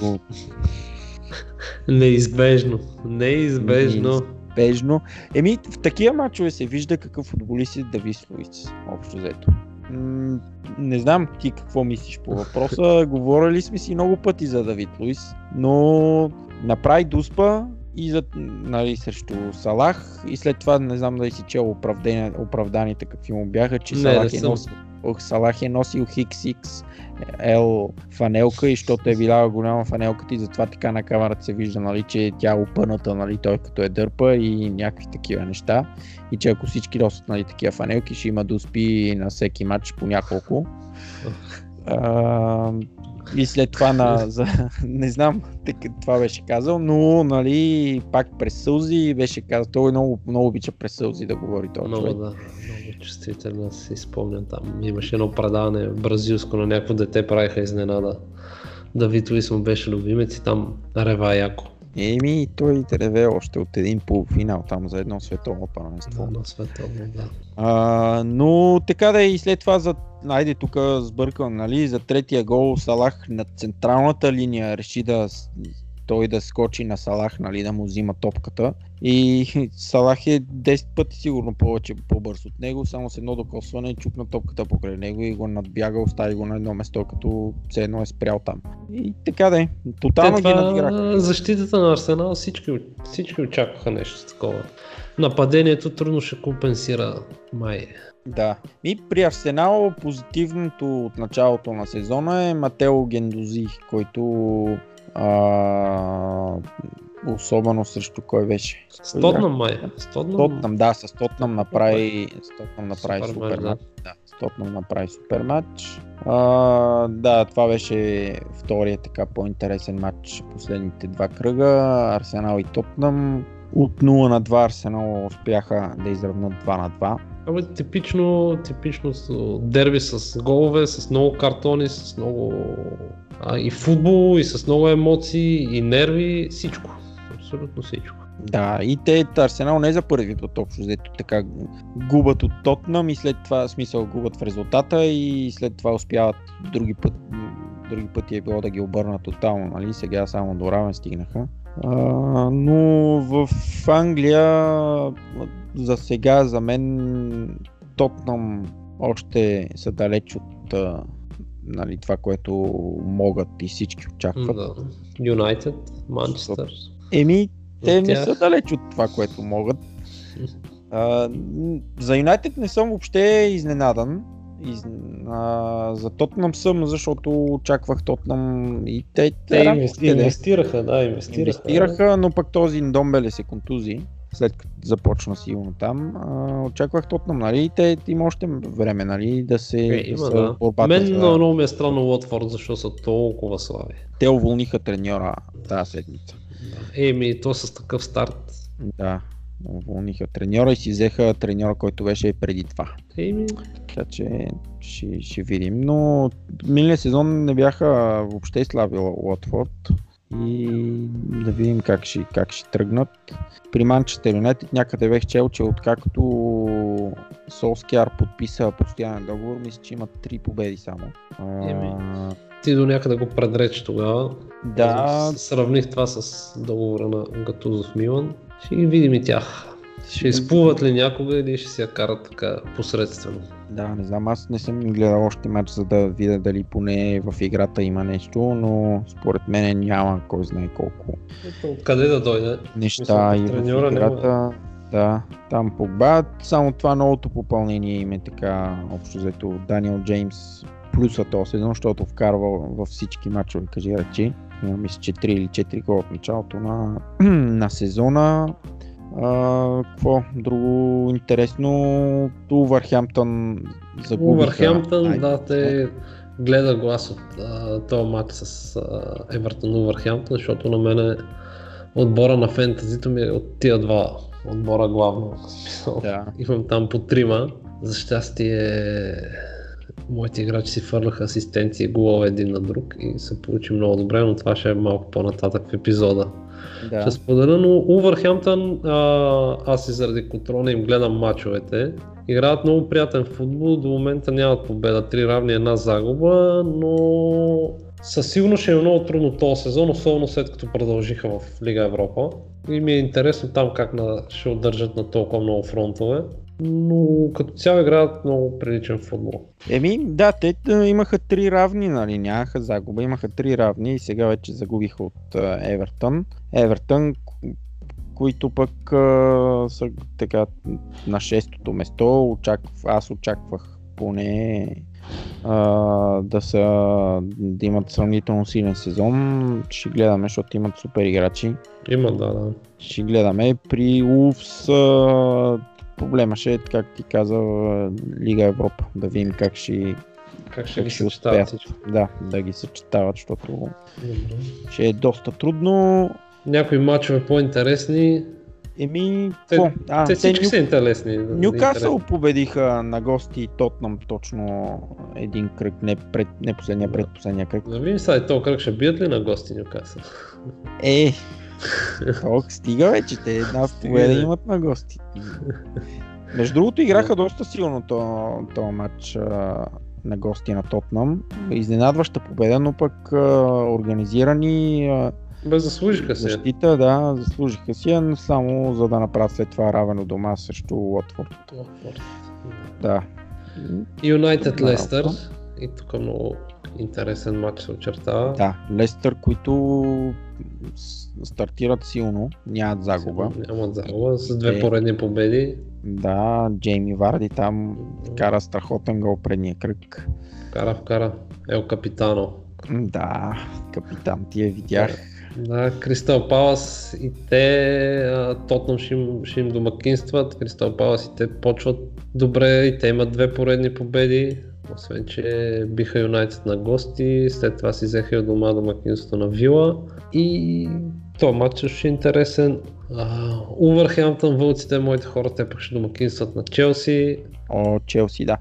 Неизбежно. Неизбежно. неизбежно. Еми, в такива матчове се вижда какъв футболист е Давид Луис, общо взето. М, Не знам ти какво мислиш по въпроса. *laughs* Говорили сме си много пъти за Давид Луис, но направи дуспа и за, нали, срещу Салах и след това не знам дали си чел оправданите какви му бяха, че Не, Салах, не е носил, Салах е носил XXL фанелка и защото е била голяма фанелката и затова така на камерата се вижда, нали, че тя е опъната, нали, той като е дърпа и някакви такива неща. И че ако всички носят нали, такива фанелки, ще има дуспи на всеки матч по няколко. *laughs* А, и след това на, *laughs* за, не знам това беше казал, но нали, пак през сълзи беше казал, той много, много обича през сълзи да говори този Много човек. да, много чувствително си спомням там. Имаше едно предаване бразилско на някакво дете, правиха изненада. Давид Луис му беше любимец и там рева яко Еми, той реве още от един полуфинал там за едно световно първенство. на световно, да. А, но така да е и след това за Айде тук сбъркам, нали, за третия гол Салах на централната линия реши да той да скочи на Салах, нали, да му взима топката. И *laughs* Салах е 10 пъти сигурно повече по-бърз от него, само с едно докосване чупна топката покрай него и го надбяга, остави го на едно место, като все едно е спрял там. И така да е, тотално Те ги надиграха. защитата на Арсенал всички, всички очакваха нещо такова. Нападението трудно ще компенсира май. Да. И при Арсенал позитивното от началото на сезона е Матео Гендози, който а, особено срещу кой беше? С Тотнам май. С Тотнам, Тотнам, да, с Тотнам направи, с Тотнам направи Супер супер, матч, да. Да, с Тотнам направи супер матч. А, да, това беше втория така по-интересен матч последните два кръга. Арсенал и Тотнам. От 0 на 2 Арсенал успяха да изравнат 2 на 2. Абе, типично, типично дерби с голове, с много картони, с много а, и футбол, и с много емоции, и нерви, всичко. Абсолютно всичко. Да, и те Арсенал не за първи път общо взето така губят от Тотнам и след това смисъл губят в резултата и след това успяват други път, други пъти е било да ги обърнат тотално, нали? Сега само до равен стигнаха. А, но в Англия за сега за мен Тотнам още са далеч от нали, това, което могат и всички очакват. Юнайтед, Манчестър. Еми, те не са далеч от това, което могат. А, за Юнайтед не съм въобще изненадан. Из, а, за Тотнам съм, защото очаквах Тотнам и те, Те де. инвестираха, да, инвестираха. инвестираха, но пък този Домбеле се контузи след като започна силно там. А, очаквах Тотнам, нали? и Те има още време, нали? Да се Е, да има, да. борбата Мен за- много, много ми е странно Уотфорд, защото са толкова слаби. Те уволниха треньора тази седмица. Да. Еми, то с такъв старт. Да, уволниха треньора и си взеха треньора, който беше преди това. Еми, Така че ще, ще видим. Но миналия сезон не бяха въобще слаби Уотфорд. И да видим как ще, как ще тръгнат. При Манчестър Юнайтед някъде бех чел, че откакто Солскияр подписа постоянен договор, мисля, че има три победи само. Еми. ти до някъде го предрече тогава. да, Сравних това с договора на Гатузов Милан. Ще ги видим и тях. Ще изплуват ли някога или ще си я карат така посредствено? Да, не знам, аз не съм гледал още матч, за да видя дали поне в играта има нещо, но според мен няма кой знае колко Ето, Откъде да дойде? неща Мисля, и в треньора няма. играта. Да, там Погба, само това новото попълнение им е така, общо взето Даниел Джеймс плюса този сезон, защото вкарва във всички мачове, кажи речи. Мисля, че 3 или 4 гола от началото на, *clears throat* на сезона. А, какво друго интересно? Увърхемптън загубиха. Увърхемптън, да, те гледа глас от а, този матч с а, Евертон Увърхемптън, защото на мен отбора на фентазито ми е от тия два отбора главно. Да. *laughs* Имам там по трима. За щастие моите играчи си фърляха асистенции и голове един на друг и се получи много добре, но това ще е малко по-нататък в епизода. Да. Ще споделя, но Увърхемптън, аз и заради контрола им гледам мачовете. Играят много приятен футбол, до момента нямат победа, три равни, една загуба, но със сигурност ще е много трудно този сезон, особено след като продължиха в Лига Европа. И ми е интересно там как на, ще удържат на толкова много фронтове. Но като цяло играят много приличен футбол. Еми, да, те а, имаха три равни, нали, нямаха загуба, имаха три равни и сега вече загубиха от а, Евертън. Евертън, ко- които пък а, са така на шестото место, очакв, аз очаквах поне а, да, са, да имат сравнително силен сезон. Ще гледаме, защото имат супер играчи. Има, да, да. Ще гледаме. При Улфс а, проблема ще е, как ти каза, а, Лига Европа. Да видим как ще, Как ще как ги ще успеят. Да, да ги съчетават, защото Добре. ще е доста трудно. Някои матчове по-интересни. Еми, Те, какво? а, те всички Ню- са интересни. Нюкасъл победиха на гости Тотнам точно един кръг, не, пред, не последния, предпоследния кръг. Да видим сега този кръг ще бият ли на гости Нюкасъл? Е, толкова стига вече, те една победа бе. имат на гости. Между другото играха доста силно този матч а, на гости на Тотнам. Изненадваща победа, но пък а, организирани а, Бе, заслужиха се. защита, да, заслужиха си, а само за да направят след това равен у дома срещу Уотфорд. Да. Юнайтед Лестър. И тук много интересен матч се очертава. Да, Лестър, които стартират силно, нямат загуба. Нямат загуба с две Е. поредни победи. Да, Джейми Варди там кара страхотен гол предния кръг. Кара в кара. Ел Капитано. Да, капитан ти я видях. Да, Кристал Палас и те, Тотнам ще им, ще им домакинстват, Кристал Палас и те почват добре и те имат две поредни победи, освен че биха Юнайтед на гости, след това си взеха и дома домакинството на Вила и този матч ще е интересен. Увърхемптън, вълците, моите хора, те пък ще домакинстват на Челси. О, Челси, да.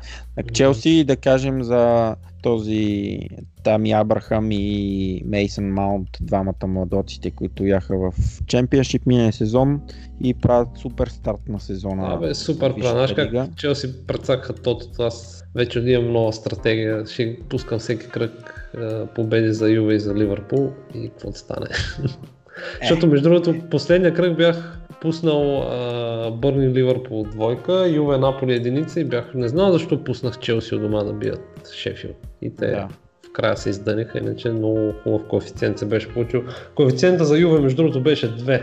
Челси да кажем за този Тами Абрахам и Мейсън Маунт, двамата младоците, които яха в чемпионшип миналия сезон и правят супер старт на сезона. Абе, супер в Висшата план. Знаеш как Челси прецакаха тото, аз вече имам нова стратегия, ще пускам всеки кръг е, победи за Юве и за Ливърпул и какво стане. *laughs* Защото между другото последния кръг бях пуснал а, Бърни Ливърпул двойка, Юве Наполи единица и бях, не знам защо пуснах Челси от дома да бият Шефил. И те Да. в края се изданиха, иначе много хубав коефициент се беше получил. Коефициента за Юве между другото беше 2.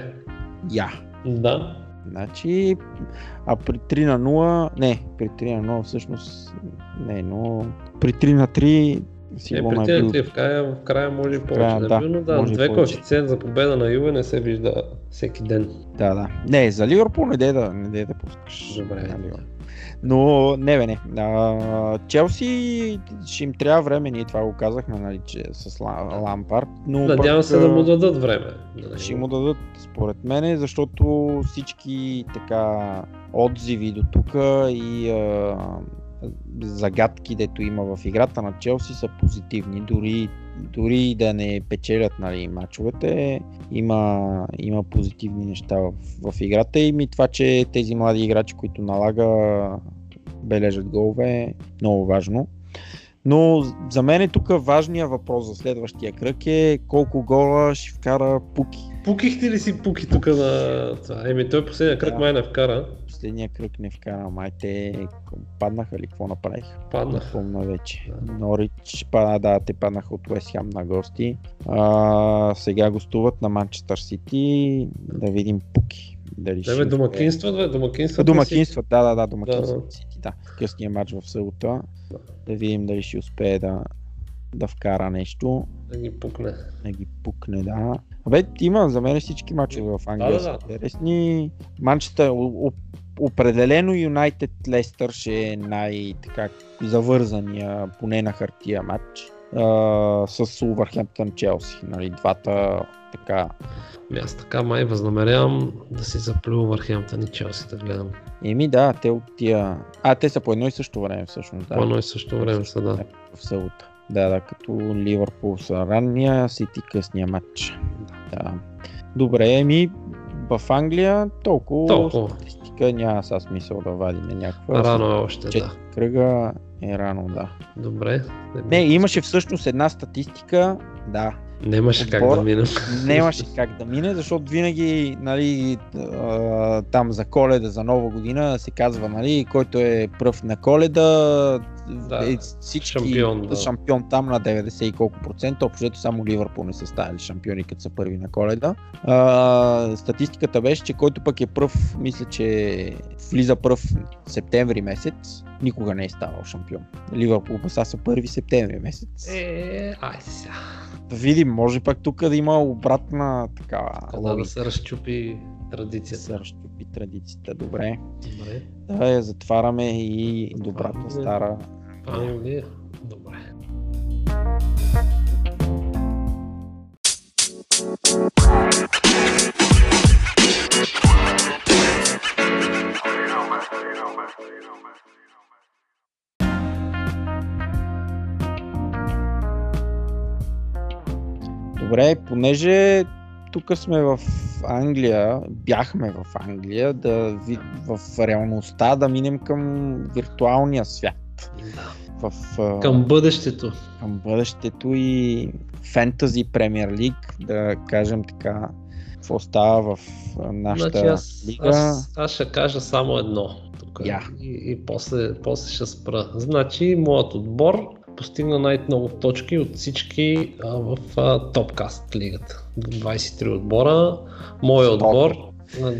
Я. Да, Значи, а при 3 на 0, не, при 3 на 0 всъщност, не, но при 3 на 3 Е, сигурно при е тези бил в края, в края може и повече края, да, да, бил, но да, две коефициент за победа на Юве не се вижда всеки ден. Да, да. Не, за Ливърпул не дей да, не дей да пускаш. Добре. На Ливърпул. Но не бе, не. А, Челси ще им трябва време, ние това го казахме, нали, че с Ла- Лампард. Но Надявам пък, се да му дадат време. Ще му дадат, според мен, защото всички така отзиви до тук и а, загадки, дето има в играта на Челси са позитивни. Дори, дори да не печелят нали, мачовете, има, има позитивни неща в, в играта и ми това, че тези млади играчи, които налага бележат голове, е много важно. Но за мен е тук важният въпрос за следващия кръг е колко гола ще вкара Пуки. Пукихте ли си пуки тук на? Еми той последния кръг Да. май не вкара. Последния кръг не вкара, май те паднаха ли, какво направиха? Падна. Не помня вече. Да. Норич, па, да, те паднаха от Уест Хем на гости. А, сега гостуват на Манчестър Сити. Да видим Пуки. Дали Не ще бе, си? Домакинстват, да, да, да, домакинстват Да. Сити, да. Късния матч в събота. Да. Да видим дали ще успее да, да вкара нещо. Да ги пукне. да ги пукне, да. Абе, има за мен всички мачове в Англия Да, да, да. интересни. Манчестър, определено Юнайтед Лестър ще е най-така завързания, поне на хартия матч. а, с Улвърхемптън Челси. Нали, двата така. Ами Аз така май възнамерявам да си заплю Върхемптън и Челси да гледам. Еми да, те от тия... А, те са по едно и също време всъщност. Да. По едно и също време са, да. В събота. Да, да, като Ливърпул са ранния, Сити късния матч. Да. Добре, еми в Англия толкова, Толкова. статистика няма сега смисъл да вадиме някаква. Рано е още, да. кръга е рано, да. Добре. Не, имаше всъщност една статистика, да, Нямаше как да минем. нямаше как да мине, защото винаги нали, там за коледа, за нова година се казва, нали, който е пръв на коледа, Да, е всички шампион, да. шампион там на 90 и колко процента, общо взето само Ливърпул не са ставали шампиони, като са първи на коледа. А, статистиката беше, че който пък е пръв, мисля, че влиза пръв септември месец, никога не е ставал шампион. Ливърпул па са са първи септември месец. Е, ай сега. Да видим, може пък тук да има обратна такава Каза да логика. се разчупи Да традицията. се разчупи традицията. Добре. Добре. Да я затваряме и добрата стара. Англия. Добре. Добре, понеже тук сме в Англия, бяхме в Англия, да ви, в реалността да минем към виртуалния свят. Да. В, а, Към бъдещето. към бъдещето и Фентази Премьер Лиг, да кажем така, какво става в нашата Значи аз, лига. аз, аз ще кажа само едно. Тук. Я. И, и после, после ще спра. Значи, моят отбор постигна най-много точки от всички а, в а, Топкаст лигата. 23 отбора. Моят отбор,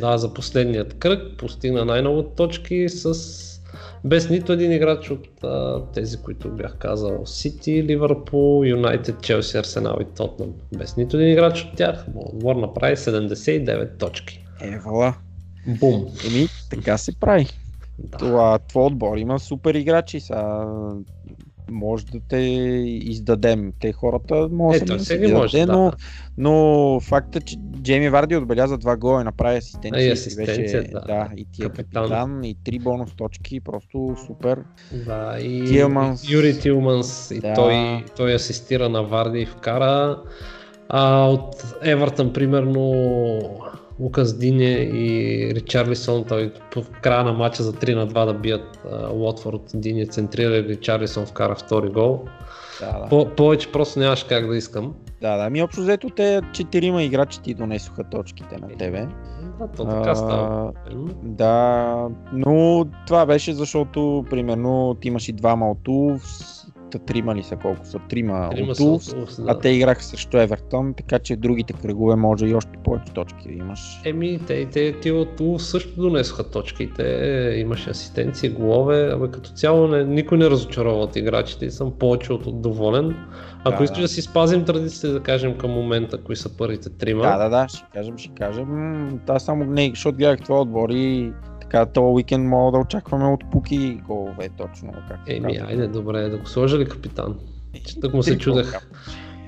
да, за последният кръг, постигна най-много точки с без нито един играч от а, тези, които бях казал. Сити, Ливърпул, Юнайтед, Челси, Арсенал и Тотнам. Без нито един играч от тях. Отбор направи 79 точки. Евала. Бум. Еми, така се прави. Да. Това, твой отбор има супер играчи. Сега може да те издадем. Те хората може Е, да се може, даде, да. но, но факта, че Джейми Варди отбеляза два гола и направи асистенция. А, и асистенция, беше, да. да. и ти е Капитан. капитан. и три бонус точки, просто супер. Да, и Тилманс. Юри Тилманс, и Да. той, той асистира на Варди и вкара. А от Евертън, примерно, Лукас Дине и Ричарлисон, той по края на матча за 3 на 2 да бият Уотфорд. Дине центрира и Ричарлисон вкара втори гол. Да, да. По, повече просто нямаше как да искам. да, да. Ми общо взето те четирима играчи ти донесоха точките на тебе. Да, то така става. Да, но това беше защото, примерно, ти имаш и двама от Улфс, та трима ли са колко са? Трима, Трима от от Улфс, а да. те играха срещу Евертон, така че другите кръгове може и още повече точки да имаш. Еми, те, те, те от Улф също донесоха точки. Те имаше асистенции, голове, абе като цяло не, никой не разочарова от играчите и съм повече от доволен. Ако Да, искаш да. да си спазим традициите, да кажем към момента, кои са първите трима. Да, да, да, ще кажем, ще кажем. Аз само не, защото гледах това отбор и така, този уикенд мога да очакваме от Пуки голове, точно както Еми, айде, добре, да го сложа ли капитан? Че тък му се какво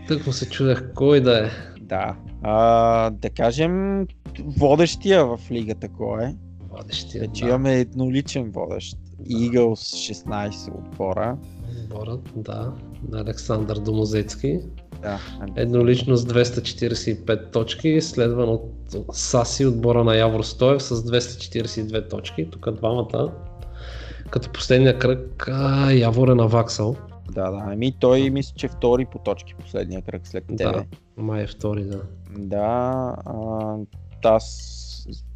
Тък му се чудех кой да е. Да. А, да кажем, водещия в лигата кой е? Водещия. Вече да. имаме едноличен водещ. Eagles 16 отбора. Отборът, да, на Александър Домозецки. Да. Еднолично с 245 точки, следван от Саси, отбора на Явор Стоев с 242 точки. Тук двамата. Като последния кръг а, Явор е наваксал. Да, да. Ами той мисля, че втори по точки последния кръг след тебе. Да, май е втори, да. Да. А, аз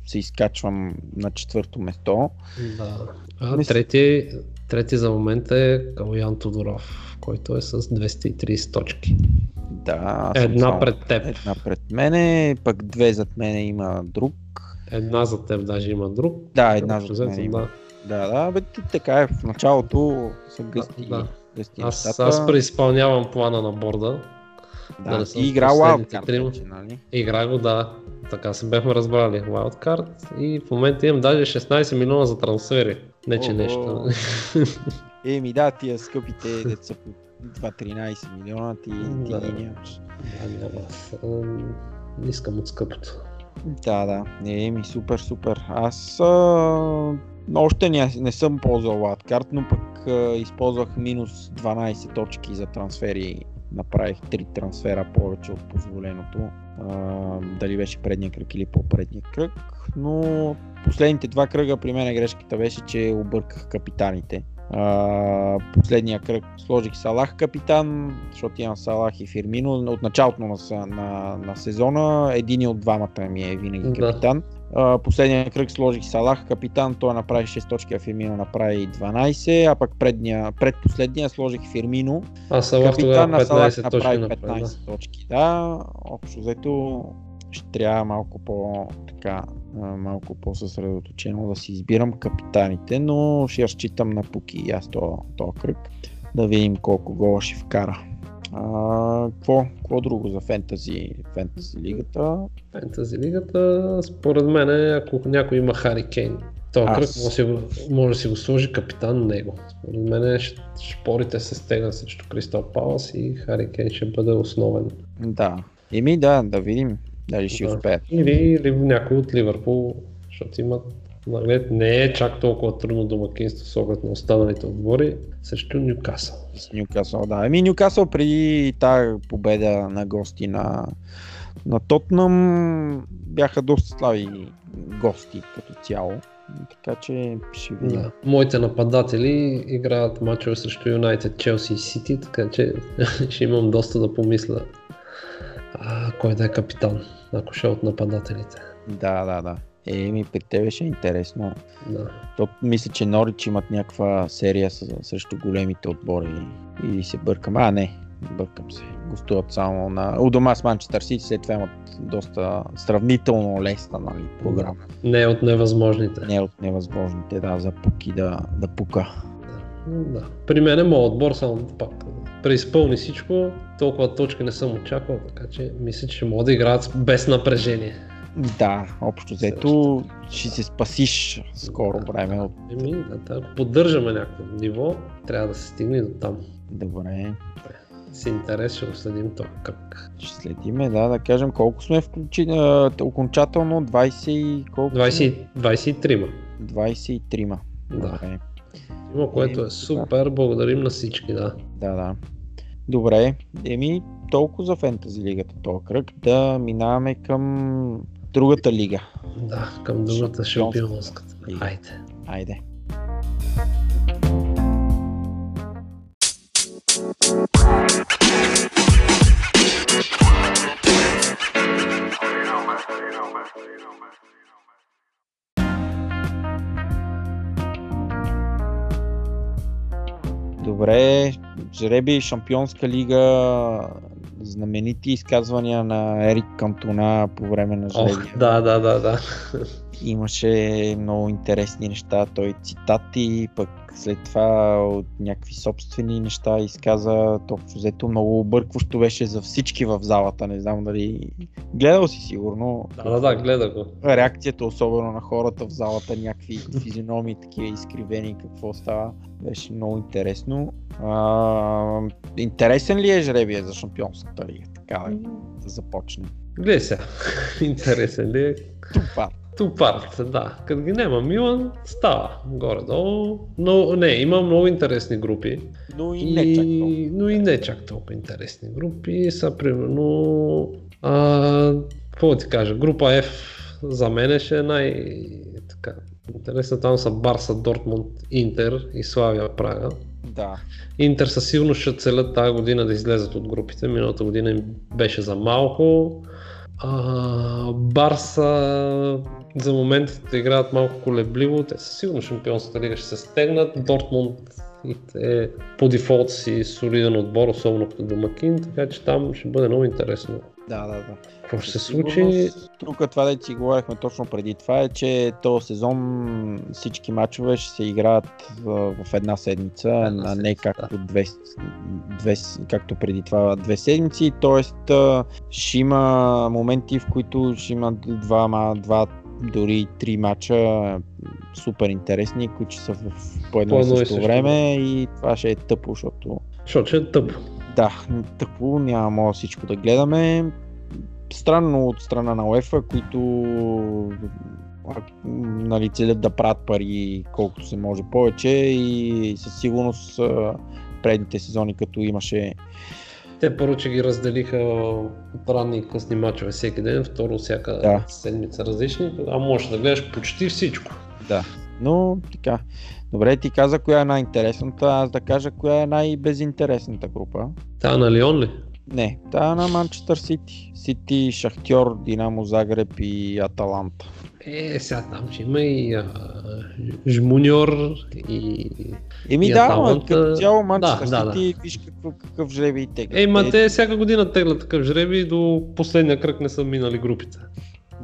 се изкачвам на четвърто место. да. А, Мисля- трети, трети за момента е Калуян Тодоров, който е с 230 точки. Да. съм Една само- пред теб. Една пред мене, пък две зад мене има друг. Една за теб даже има друг. Да, една зад мен има. да. Да, да, бе, така е. В началото са гъсти, да. гъсти Аз, нещата. аз преизпълнявам плана на борда. да да, не съм игра Wildcard нали? Игра го, да. Така се бяхме разбрали. Wildcard и в момента имам даже 16 милиона за трансфери. Не че Ого. нещо. Еми да, тия скъпите деца 2-13 милиона ти, ти Да. ги нямаш. Да, няма. Не искам от скъпото. Да, да. Не, ми супер, супер. Аз а, още не, не съм ползвал латкарт, но пък а, използвах минус 12 точки за трансфери. Направих 3 трансфера повече от позволеното. А, дали беше предния кръг или по-предния кръг. Но последните два кръга при мен грешката беше, че обърках капитаните. А, последния кръг сложих Салах капитан, защото имам Салах и Фирмино. От началото на, на, на сезона един от двамата ми е винаги Да. капитан. А, последния кръг сложих Салах капитан, той направи 6 точки, а Фирмино направи 12, а пък предния, предпоследния сложих Фирмино. Аз Салах Капитан тогава на Салах 15 направи точки 15 направи. Да. точки. Да, общо взето ще трябва малко по така малко по-съсредоточено да си избирам капитаните, но ще разчитам на Пуки и аз то, то кръг. Да видим колко гола ще вкара. А, какво, какво друго за фентази, фентази лигата? Фентази лигата, според мен, ако някой има Хари Кейн, този Аз- кръг може си може да си го сложи капитан на него. Според мен шпорите се стегнат срещу Кристал Палас и Хари Кейн ще бъде основен. Да. Еми да, да видим дали ще Да. успеят. Или, или някой от Ливърпул, защото имат наглед, не е чак толкова трудно домакинство с оглед на останалите отбори срещу Нюкасъл. С Нюкасъл, да. Еми Нюкасъл преди тази победа на гости на, на Тотнам бяха доста слаби гости като цяло. Така че ще видим. Да. Моите нападатели играят мачове срещу Юнайтед, Челси и Сити, така че *laughs* ще имам доста да помисля а, кой да е капитан, ако ще е от нападателите. Да, да, да. Еми, при тебе ще е интересно. Да. То, мисля, че Норич имат някаква серия с, срещу големите отбори и се бъркам. А, не, бъркам се. Гостуват само на... У дома с Манчестър Сити, след това имат доста сравнително лесна нали, програма. Не е от невъзможните. Не е от невъзможните, да, за пуки да, да пука. Да. При мен е моят отбор, само пак преизпълни всичко, толкова точки не съм очаквал, така че мисля, че ще могат да играят без напрежение. Да, общо взето ще се спасиш скоро време от... Еми, да, да, поддържаме някакво ниво, трябва да се стигне до там. Добре, С интерес ще го следим този кръг. ще следиме, да, да кажем колко сме включи, а, окончателно 20 и колко? 20, 23 23. Да. Добре. Има, което Е, супер, благодарим на всички, да. Да, да. Добре, еми толкова за фентази лигата този кръг, да минаваме към другата лига. Да, към другата шампионската. Хайде. Айде. Добре, жреби Шампионска лига, знаменити изказвания на Ерик Кантона по време на Ох, жребия. да, да, да, да. Имаше много интересни неща, той цитати, пък след това от някакви собствени неща изказа, общо взето много объркващо беше за всички в залата, не знам дали гледал си сигурно. Да, да, да, гледа го. Реакцията, особено на хората в залата, някакви физиономии такива изкривени, какво става, беше много интересно. А, интересен ли е жребия за Шампионската лига? Така да, да започнем. Гледай сега. *laughs* Интересен ли е? Тупа. Тупарт, да. Като ги няма Милан, става горе-долу. Но не, има много интересни групи. Но и не чак толкова. Но и не чак толкова интересни групи. Са примерно... А, какво ти кажа? Група F за мен ще е най... Така, интересна. Там са Барса, Дортмунд, Интер и Славия Прага. Да. Интер със сигурност ще целят тази година да излезат от групите. Миналата година им беше за малко. А, Барса за момент играят малко колебливо. Те със сигурност шампионската лига ще се стегнат. Дортмунд те по дефолт си солиден отбор, особено като домакин, така че там ще бъде много интересно. Да, да, да. Какво ще се случи? Тук това да си говорихме точно преди това е, че този сезон всички матчове ще се играят в, в една седмица, Една а не седмица, както, две, две, както преди това две седмици. Тоест ще има моменти, в които ще има два, два дори три мача супер интересни, които ще са в, по едно и също също време и това ще е тъпо, защото Защото че е тъпо. Да, тъпо, няма всичко да гледаме. Странно от страна на УЕФА, които нали, целят да правят пари колкото се може повече и със сигурност предните сезони, като имаше Те първо, че ги разделиха от ранни и късни мачове всеки ден, второ всяка Да. седмица различни, а можеш да гледаш почти всичко. Да, но така. Добре, ти каза коя е най-интересната, аз да кажа коя е най-безинтересната група. Та на Лион ли? Не, та на Манчестър Сити. Сити, Шахтьор, Динамо Загреб и Аталанта. Е, сега там ще има и а, Жмуниор и... Еми И да, Аталанта- като цяло Манчестър Да, да, Сити, виж какъв, какъв жребий теглят. Ей, ма Е, те всяка година теглят такъв жреби и до последния кръг не са минали групите.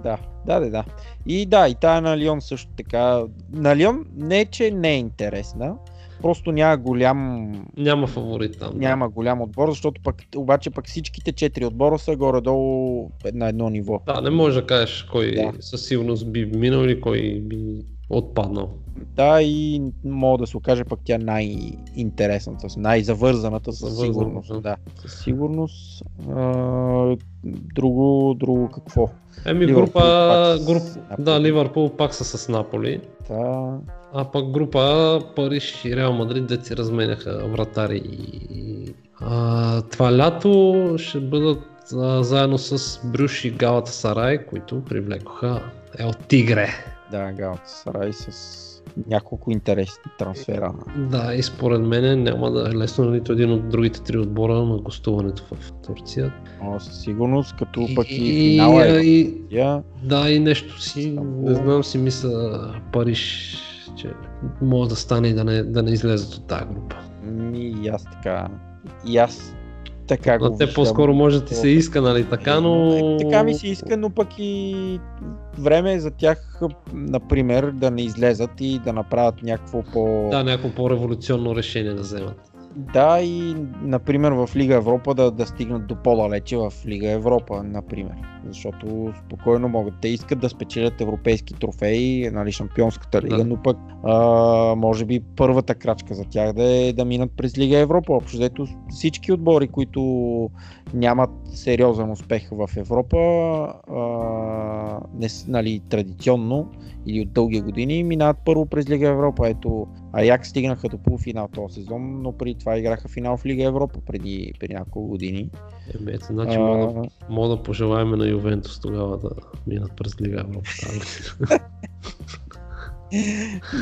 Да, да, да, да. И да, и тая на Лион също така. На Лион не е, че не е интересна, просто няма голям, Няма фаворит там. да. няма голям отбор, защото пък, обаче пък всичките четири отбора са горе-долу на едно ниво. Да, не можеш да кажеш кой Да. със сигурност би минал или кой би отпаднал. Да, и мога да се окаже пък тя най-интересната, най-завързаната със Завързана, сигурност. да. Да, със сигурност. А, друго, друго какво? Еми Ливърпул група, пак с груп, Наполи. да, Ливърпул пак са с Наполи. Та, А пък група Париж и Реал Мадрид, де си разменяха вратари. И, а, това лято ще бъдат а, заедно с Брюш и Галата Сарай, които привлекоха Ел Тигре. да, Галата Сарай с няколко интересни трансфера. Да, и според мен няма да е лесно нито един от другите три отбора на гостуването в Турция. Но със сигурност, като И- пък и, и- финала е и- Да, и нещо си, Истанбул. не знам си мисля Париж, че може да стане и да не, да не излезат от тази група. ми и аз така, и аз така На го те виждам. по-скоро може да ти се иска, нали така, но... Така ми се иска, но пък и време е за тях, например, да не излезат и да направят някакво по... Да, някакво по-революционно решение да вземат. Да, и например в Лига Европа да, да стигнат до по-далече в Лига Европа, например. Защото спокойно могат. Те искат да спечелят европейски трофеи, нали, шампионската лига, Да. но пък а, може би първата крачка за тях да е да минат през Лига Европа. Общо взето всички отбори, които нямат сериозен успех в Европа, а, не, нали, традиционно или от дълги години, минават първо през Лига Европа. Ето, Аяк стигнаха до полуфинал този сезон, но преди това играха финал в Лига Европа преди, преди няколко години. Еми, ето, значи мога, да- мога да пожелаем на Ювентус тогава да минат през Лига Европа. *laughs*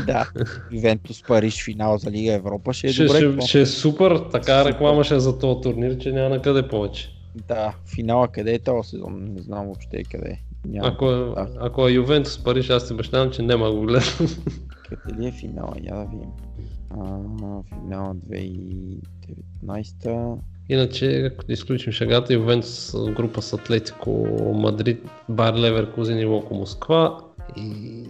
да, Ювентус Париж финал за Лига Европа ще е ще, добре. ще, какво? ще, е супер, така реклама ще е за този турнир, че няма на къде повече. Да, финала къде е този сезон? Не знам въобще къде е. Няма Ако е, да. ако е Ювентус Париж, аз ти обещавам, че няма да го гледам. Къде е финала? Я да видим. А, финала 2019. Иначе, ако изключим шагата, Ювентус група с Атлетико Мадрид, Бар Леверкузен и Локо Москва. И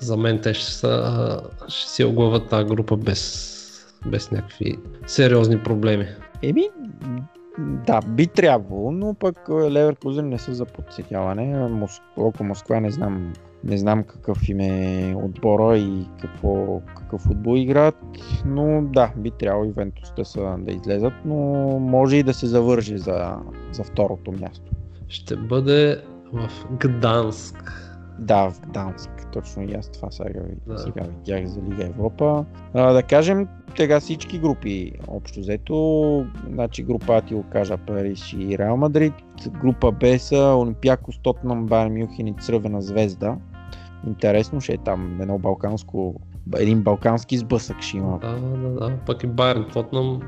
за мен те ще, са, ще си оглавят тази група без, без някакви сериозни проблеми. Еми, да, би трябвало, но пък е, Леверкузен не са за подсетяване. Мос... Локо Москва не знам, не знам какъв им е отбора и какво, какъв футбол играят, но да, би трябвало Ювентус да, са, да излезат, но може и да се завържи за, за второто място. Ще бъде в Гданск. Да, в Гданск, точно и аз това сега, Да. да. сега видях за Лига Европа. А, да кажем, тега всички групи общо взето, значи група А ти го кажа Париж и Реал Мадрид, група Б са Олимпиакос, Тотнам, Байер Мюнхен и Црвена звезда. Интересно ще е там едно балканско, един балкански сблъсък ще има. Да, да, да. Пък и Байерн Тотнам.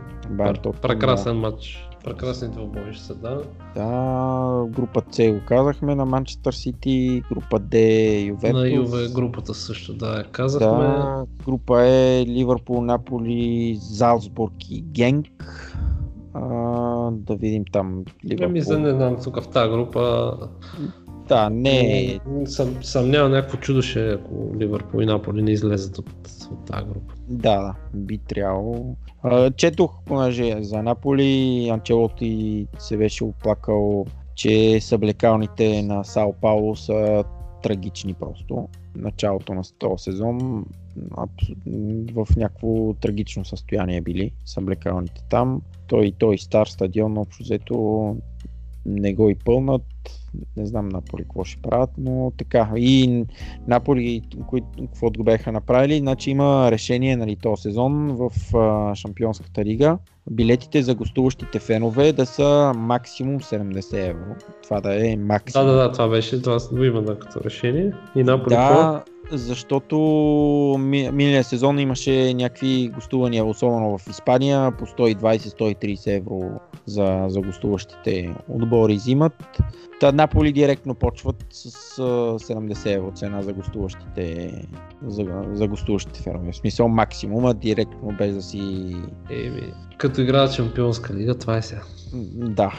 Прекрасен матч. Прекрасни двобои ще са, да. Да, група С го казахме на Манчестър Сити, група Д Ювентус. На Юве групата също, да, казахме. Да, група е Ливърпул, Наполи, Залцбург и Генк. А, да видим там Ливърпул. Ами за не знам, тук в тази група Да, не е. Съм, съмнявам някакво чудо ще, е, ако Ливърпул и Наполи не излезат от, от тази група. Да, да, би трябвало. Четох, понеже за Наполи Анчелоти се беше оплакал, че съблекалните на Сао Пауло са трагични просто. Началото на този сезон в някакво трагично състояние били съблекалните там. Той, той стар стадион, общо взето не го и пълнат. Не знам Наполи какво ще правят, но така. И Наполи, кои, каквото го бяха направили, значи има решение нали, този сезон в а, Шампионската лига. Билетите за гостуващите фенове да са максимум 70 евро. Това да е Да, максимум. да, да, това беше, това го има да, като решение. И Наполи какво? Защото ми, миналия сезон имаше някакви гостувания, особено в Испания, по 120-130 евро за, за гостуващите отбори взимат. Та Наполи директно почват с а, 70 евро цена за гостуващите, за, за гостуващите фенове. В смисъл максимума, директно без да си... Еми, като играят Шампионска лига, това е сега. Да.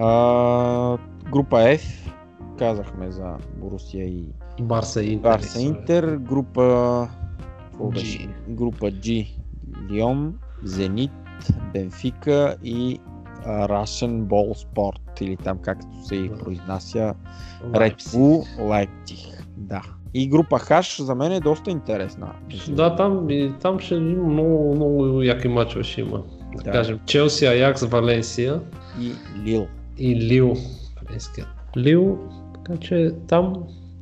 А, група F, казахме за Борусия и Барса и Интер. Барса Интер, група G. група G, Лион, Зенит, Бенфика и Russian Ball Sport или там както се и произнася Red. Bull Leipzig. Да. И група H за мен е доста интересна. Да, там, там ще има много, много яки мачове ще има. Да, Да. кажем, Челси, Аякс, Валенсия И Лил. и Лил. Лил, така че там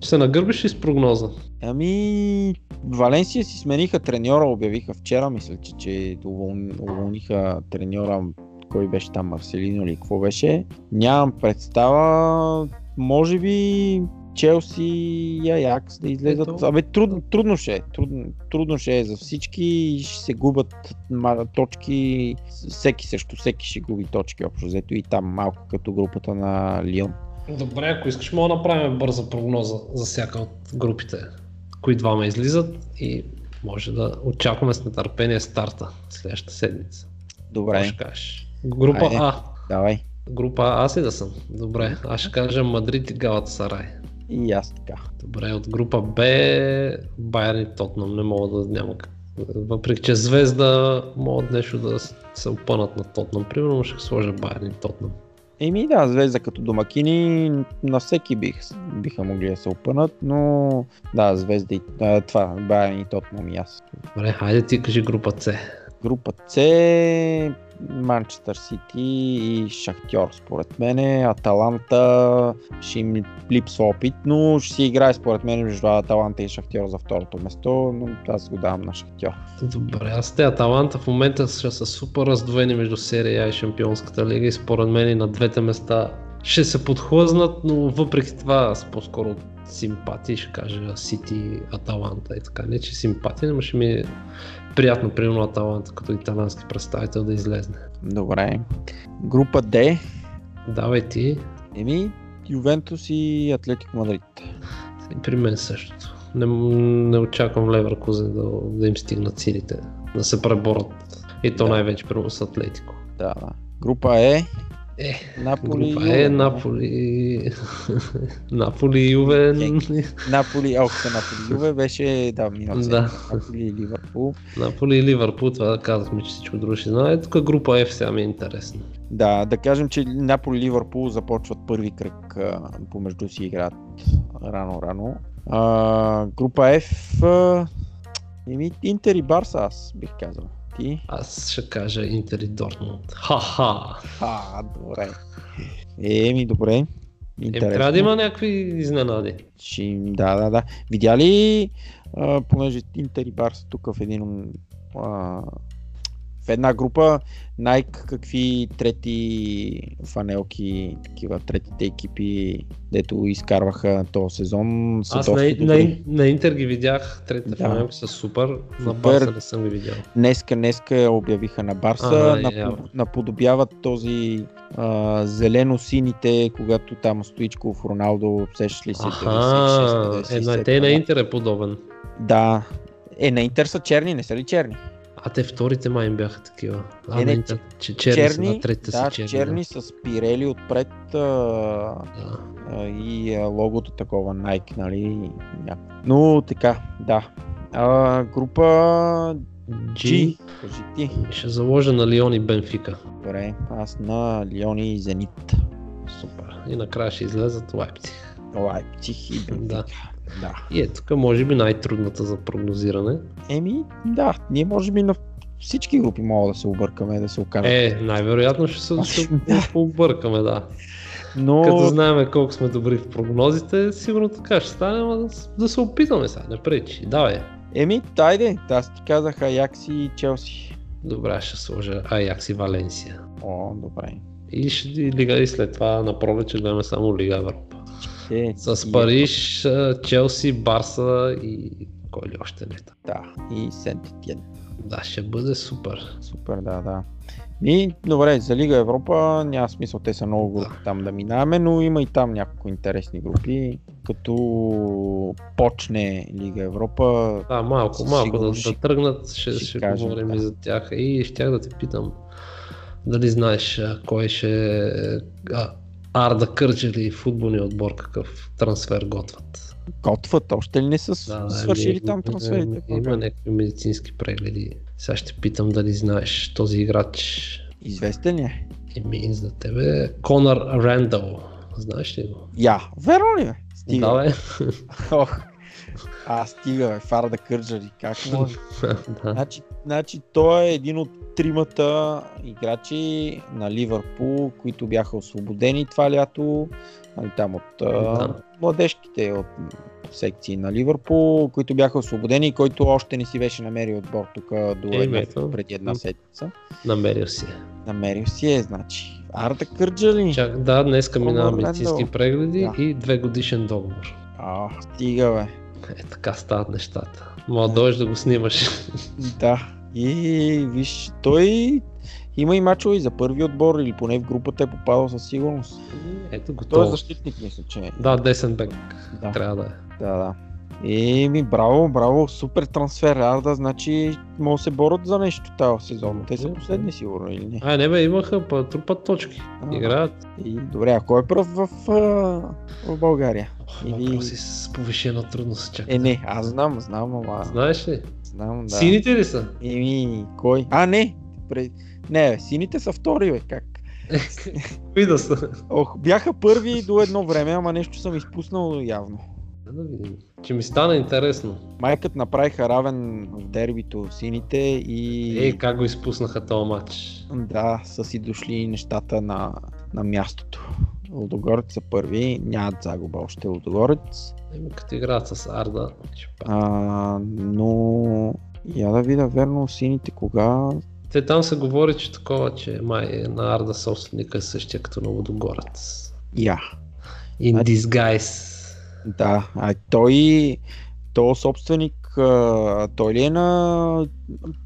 ще се нагърбиш и с прогноза. Ами, Валенсия си смениха треньора, обявиха вчера, мисля, че, че уволни- уволниха треньора, кой беше там, Марселино или какво беше. Нямам представа, може би Челси и Аякс да излезат. Ето. Абе, трудно, трудно ще е. Трудно, трудно ще е за всички ще се губят точки. Всеки също всеки ще губи точки общо взето и там малко като групата на Лион. Добре, ако искаш, мога да направим бърза прогноза за всяка от групите, кои двама излизат и може да очакваме с нетърпение старта следващата седмица. Добре, ще кажеш? Група Айде. А. давай. Група А аз ли да съм? Добре, аз ще кажа Мадрид и Галата Сарай. И аз така. Добре, от група Б Байерн и Тотнам не мога да няма как. Въпреки, че Звезда могат нещо да се опънат на Тотнам, примерно но ще сложа Байерн и Тотнам. Еми да, Звезда като домакини на всеки бих, биха могли да се опънат, но да, Звезда и това, Байерн и Тотнам и аз. Добре, хайде ти кажи група С. Група С, Манчестър Сити и Шахтьор според мен. Аталанта ще им липсва опит, но ще си играе според мен между Аталанта и Шахтьор за второто место, но аз го давам на Шахтьор. Добре, аз те Аталанта в момента ще са супер раздвоени между серия и Шампионската лига и според мен и на двете места ще се подхлъзнат, но въпреки това аз по-скоро симпатии ще кажа Сити, Аталанта и така. Не че симпатия, но ще ми е приятно, примерно Аталанта като италянски представител да излезне. Добре. Група Д, Давай ти, еми Ювентус и Атлетико Мадрид. при мен същото. Не, не очаквам Леверкузен да, да им стигнат силите, да се преборят. И то Да. най-вече примерно с Атлетико. Да, да. Група Е, Е, Наполи. Група *laughs* е Наполи. Наполи и Ювен. Наполи, ох, Наполи Юве беше, да, минал Да. Наполи и Ливърпул. Наполи и Ливърпул, това казахме, че всичко друго ще знае. Тук група F сега ми е интересна. Да, да кажем, че Наполи и Ливърпул започват първи кръг, помежду си играят рано-рано. А, група F, еми, Интер и Барса, аз бих казал. Ти? Аз ще кажа Интер и Дортмунд. Ха-ха! А, добре. Еми, добре. Е, Интересно. трябва да има някакви изненади. Ще, да, да, да. Видя ли, а, понеже Интер и Барса тук в един а, една група Nike какви трети фанелки, такива третите екипи, дето изкарваха този сезон са Аз на, на, на Интер ги видях, третите Да. фанелки са супер, на. Барса не съм ги видял. Днеска, днеска обявиха на Барса, напо- явно. наподобяват този а, зелено-сините, когато там Стоичков, Роналдо, сещаш ли се? Аха, 96, е, на, 97, те на. Интер е подобен. Да. Е, на Интер са черни, не са ли черни? А те вторите май им бяха такива. А, Не, на не, Интер, че, черни, са, черни, да, третите да, са черни. черни с пирели отпред а, Да. а, и а, логото такова Nike, нали? ня- Но така, да. А, група G. G. Кажи ти. Ще заложа на Лион и Бенфика. Добре, аз на Лиони и Зенит. Супер. И накрая ще излезат Лайпциг. Лайпциг и Бенфика. Да. Да. И е тук може би най-трудната за прогнозиране. Еми, да, ние може би на всички групи мога да се объркаме, да се окажем. Е, най-вероятно ще се ще *laughs* Да. пообъркаме, да. Но Като знаем колко сме добри в прогнозите, сигурно така ще стане, ама да, да се опитаме сега, не пречи. Давай. Еми, дайде, аз ти казах Аякс и Челси. Добре, ще сложа Аякс и Валенсия. О, добре. И ще и лига и след това на пролет ще гледаме само Лига Европа. Е, С Париж, а, Челси, Барса и кой ли още не е там. Да, и Сент Етиен. Да, ще бъде супер. Супер, да, да. И, добре, за Лига Европа няма смисъл, те са много групи там да минаваме, но има и там няколко интересни групи. Като почне Лига Европа, Да, малко, малко да, сигурност да ще- тръгнат, ще, ще ще, кажем, говорим да. и за тях. И щях да те питам дали знаеш кой ще а, Арда Кърджели футболния отбор какъв трансфер готват. готват, още ли не са Да, свършили ами, там трансферите? Има, има някакви медицински прегледи. Сега ще питам дали знаеш този играч. Известен е? Еми за тебе Конър Рендъл. Знаеш ли го? Я, верно ли бе? Стига. Да, бе. *laughs* Ох. А, стига, бе, Фарда Кърджали, как може? *laughs* да. Значи, значи той е един от тримата играчи на Ливърпул, които бяха освободени това лято, нали, там от Да. младежките от секции на Ливърпул, които бяха освободени и който още не си беше намерил отбор тук до Е, една, преди една седмица. Намерил си. я. Намерил си е, значи. Арда Кърджали. Чак, да, днеска Конър минава Рендъл. медицински прегледи Да. и две годишен договор. А, стига бе. Е, така стават нещата. Мога да дойдеш да го снимаш. Да. И виж, той има и мачове и за първи отбор или поне в групата е попадал със сигурност. Ето Той е готово. защитник, мисля, че е. Да, десен бек. Да. Трябва да е. Да, да. Еми, браво, браво, супер трансфер, Арда, значи могат да се борят за нещо тази сезон. Те са последни сигурно или не? Ай, не бе, имаха па, трупат точки. А, Играят. И, добре, а кой е пръв в, а, в България? Или- Въпроси с повишена трудност чакай. Е, не, аз знам, знам, ама Знаеш ли? Знам, да. Сините ли са? Еми, кой? А, не, не, сините са втори, бе, как? *laughs* Кои да са? Ох, бяха първи до едно време, ама нещо съм изпуснал явно. Да, видим. Че ми стана интересно. Майкът направиха равен в дербито сините и... Ей, как го изпуснаха този матч? Да, са си дошли нещата на, на мястото. Лудогорец са първи, нямат загуба още Лудогорец. Еми, като играят с Арда, ще А, но я да видя верно сините кога. Те там се говори, че такова, че май е на Арда собственика е същия като на Водогорец. Я. In Значи- disguise. Да, а той, то собственик, а, той ли е на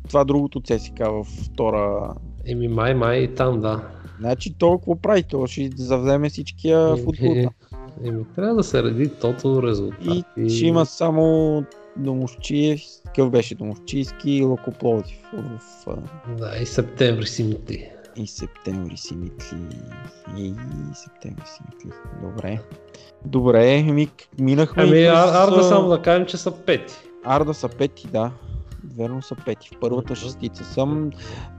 това другото ЦСК във втора Еми, май, май и там, да. Значи то какво прави? То ще завземе всичкия Еми, футбол. там. Еми, трябва да се реди тото резултат. И ще има само Домощиев, какъв беше Домощийски и Локоплодив в Да, и септември си мити. и септември си митли. И септември си митли. Добре. Добре, ми, минахме Ами, и Арда а, само да кажем, че са пети. Арда са пети, да. Верно са пети. В първата шестица съм.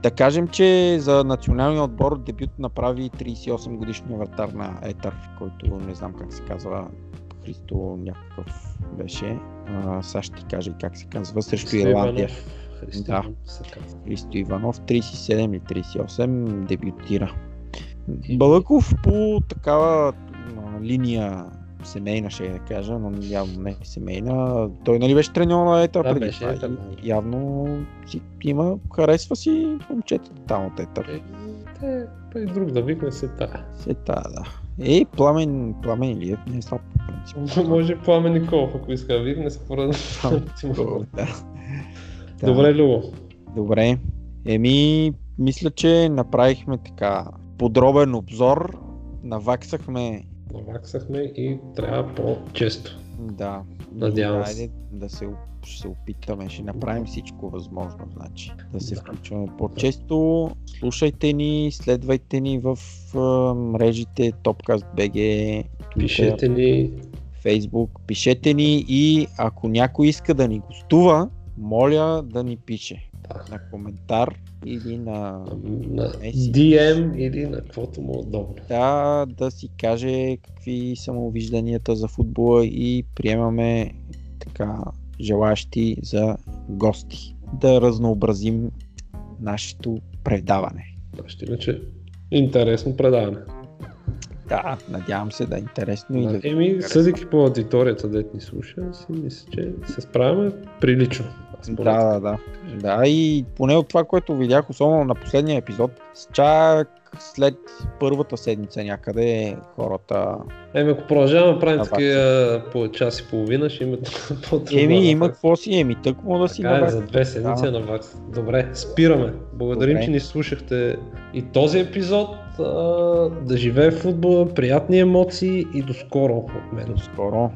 Да кажем, че за националния отбор дебют направи 38 годишния вратар на Етър, който не знам как се казва. Христо някакъв беше. А, сега ще ти кажа и как се казва. Срещу Ирландия. Христо Да. Христо Иванов, 37 или 38, дебютира. Балъков по такава линия семейна, ще да кажа, но явно не семейна. Той нали беше треньор на Етър Да, преди беше това Етър, и да. Явно си има, харесва си момчетата там от Етър. Е, Те, па и друг да викне се тая. Се тая, да. Е, Пламен, Пламен Илиев не е слаб по принцип. Може и Пламен Николов, ако иска да викне, според. *laughs* Да. *laughs* Добре, Любо. Добре. Еми, мисля, че направихме така подробен обзор. Наваксахме Наваксахме и трябва по-често. Да. Надявам се. Айде да се, ще се опитаме, ще направим всичко възможно, значи. Да се включваме по-често. Слушайте ни, следвайте ни в а, мрежите Topcast BG, Twitter, Пишете ни. Facebook, пишете ни и ако някой иска да ни гостува моля да ни пише Да. на коментар или на На. DM или на каквото му е удобно. да, да си каже какви са му вижданията за футбола и приемаме така желащи за гости. Да разнообразим нашето предаване. Ще иначе интересно предаване. Да, надявам се да е интересно и да... Да. Еми, съдейки по аудиторията, дет ни слуша, си мисля, че се справяме прилично. Да, да, да. Да, и поне от това, което видях, особено на последния епизод, чак след първата седмица някъде хората... Еми, ако продължаваме да правим такива по час и половина, ще има *laughs* по-трудно. Еми, има какво си, еми, тъкмо да си Така е, за две седмици Да. е на вакс. Добре, спираме. Благодарим, Добре. че ни слушахте и този епизод. А, да живее футбола, приятни емоции и до скоро от мен. До скоро.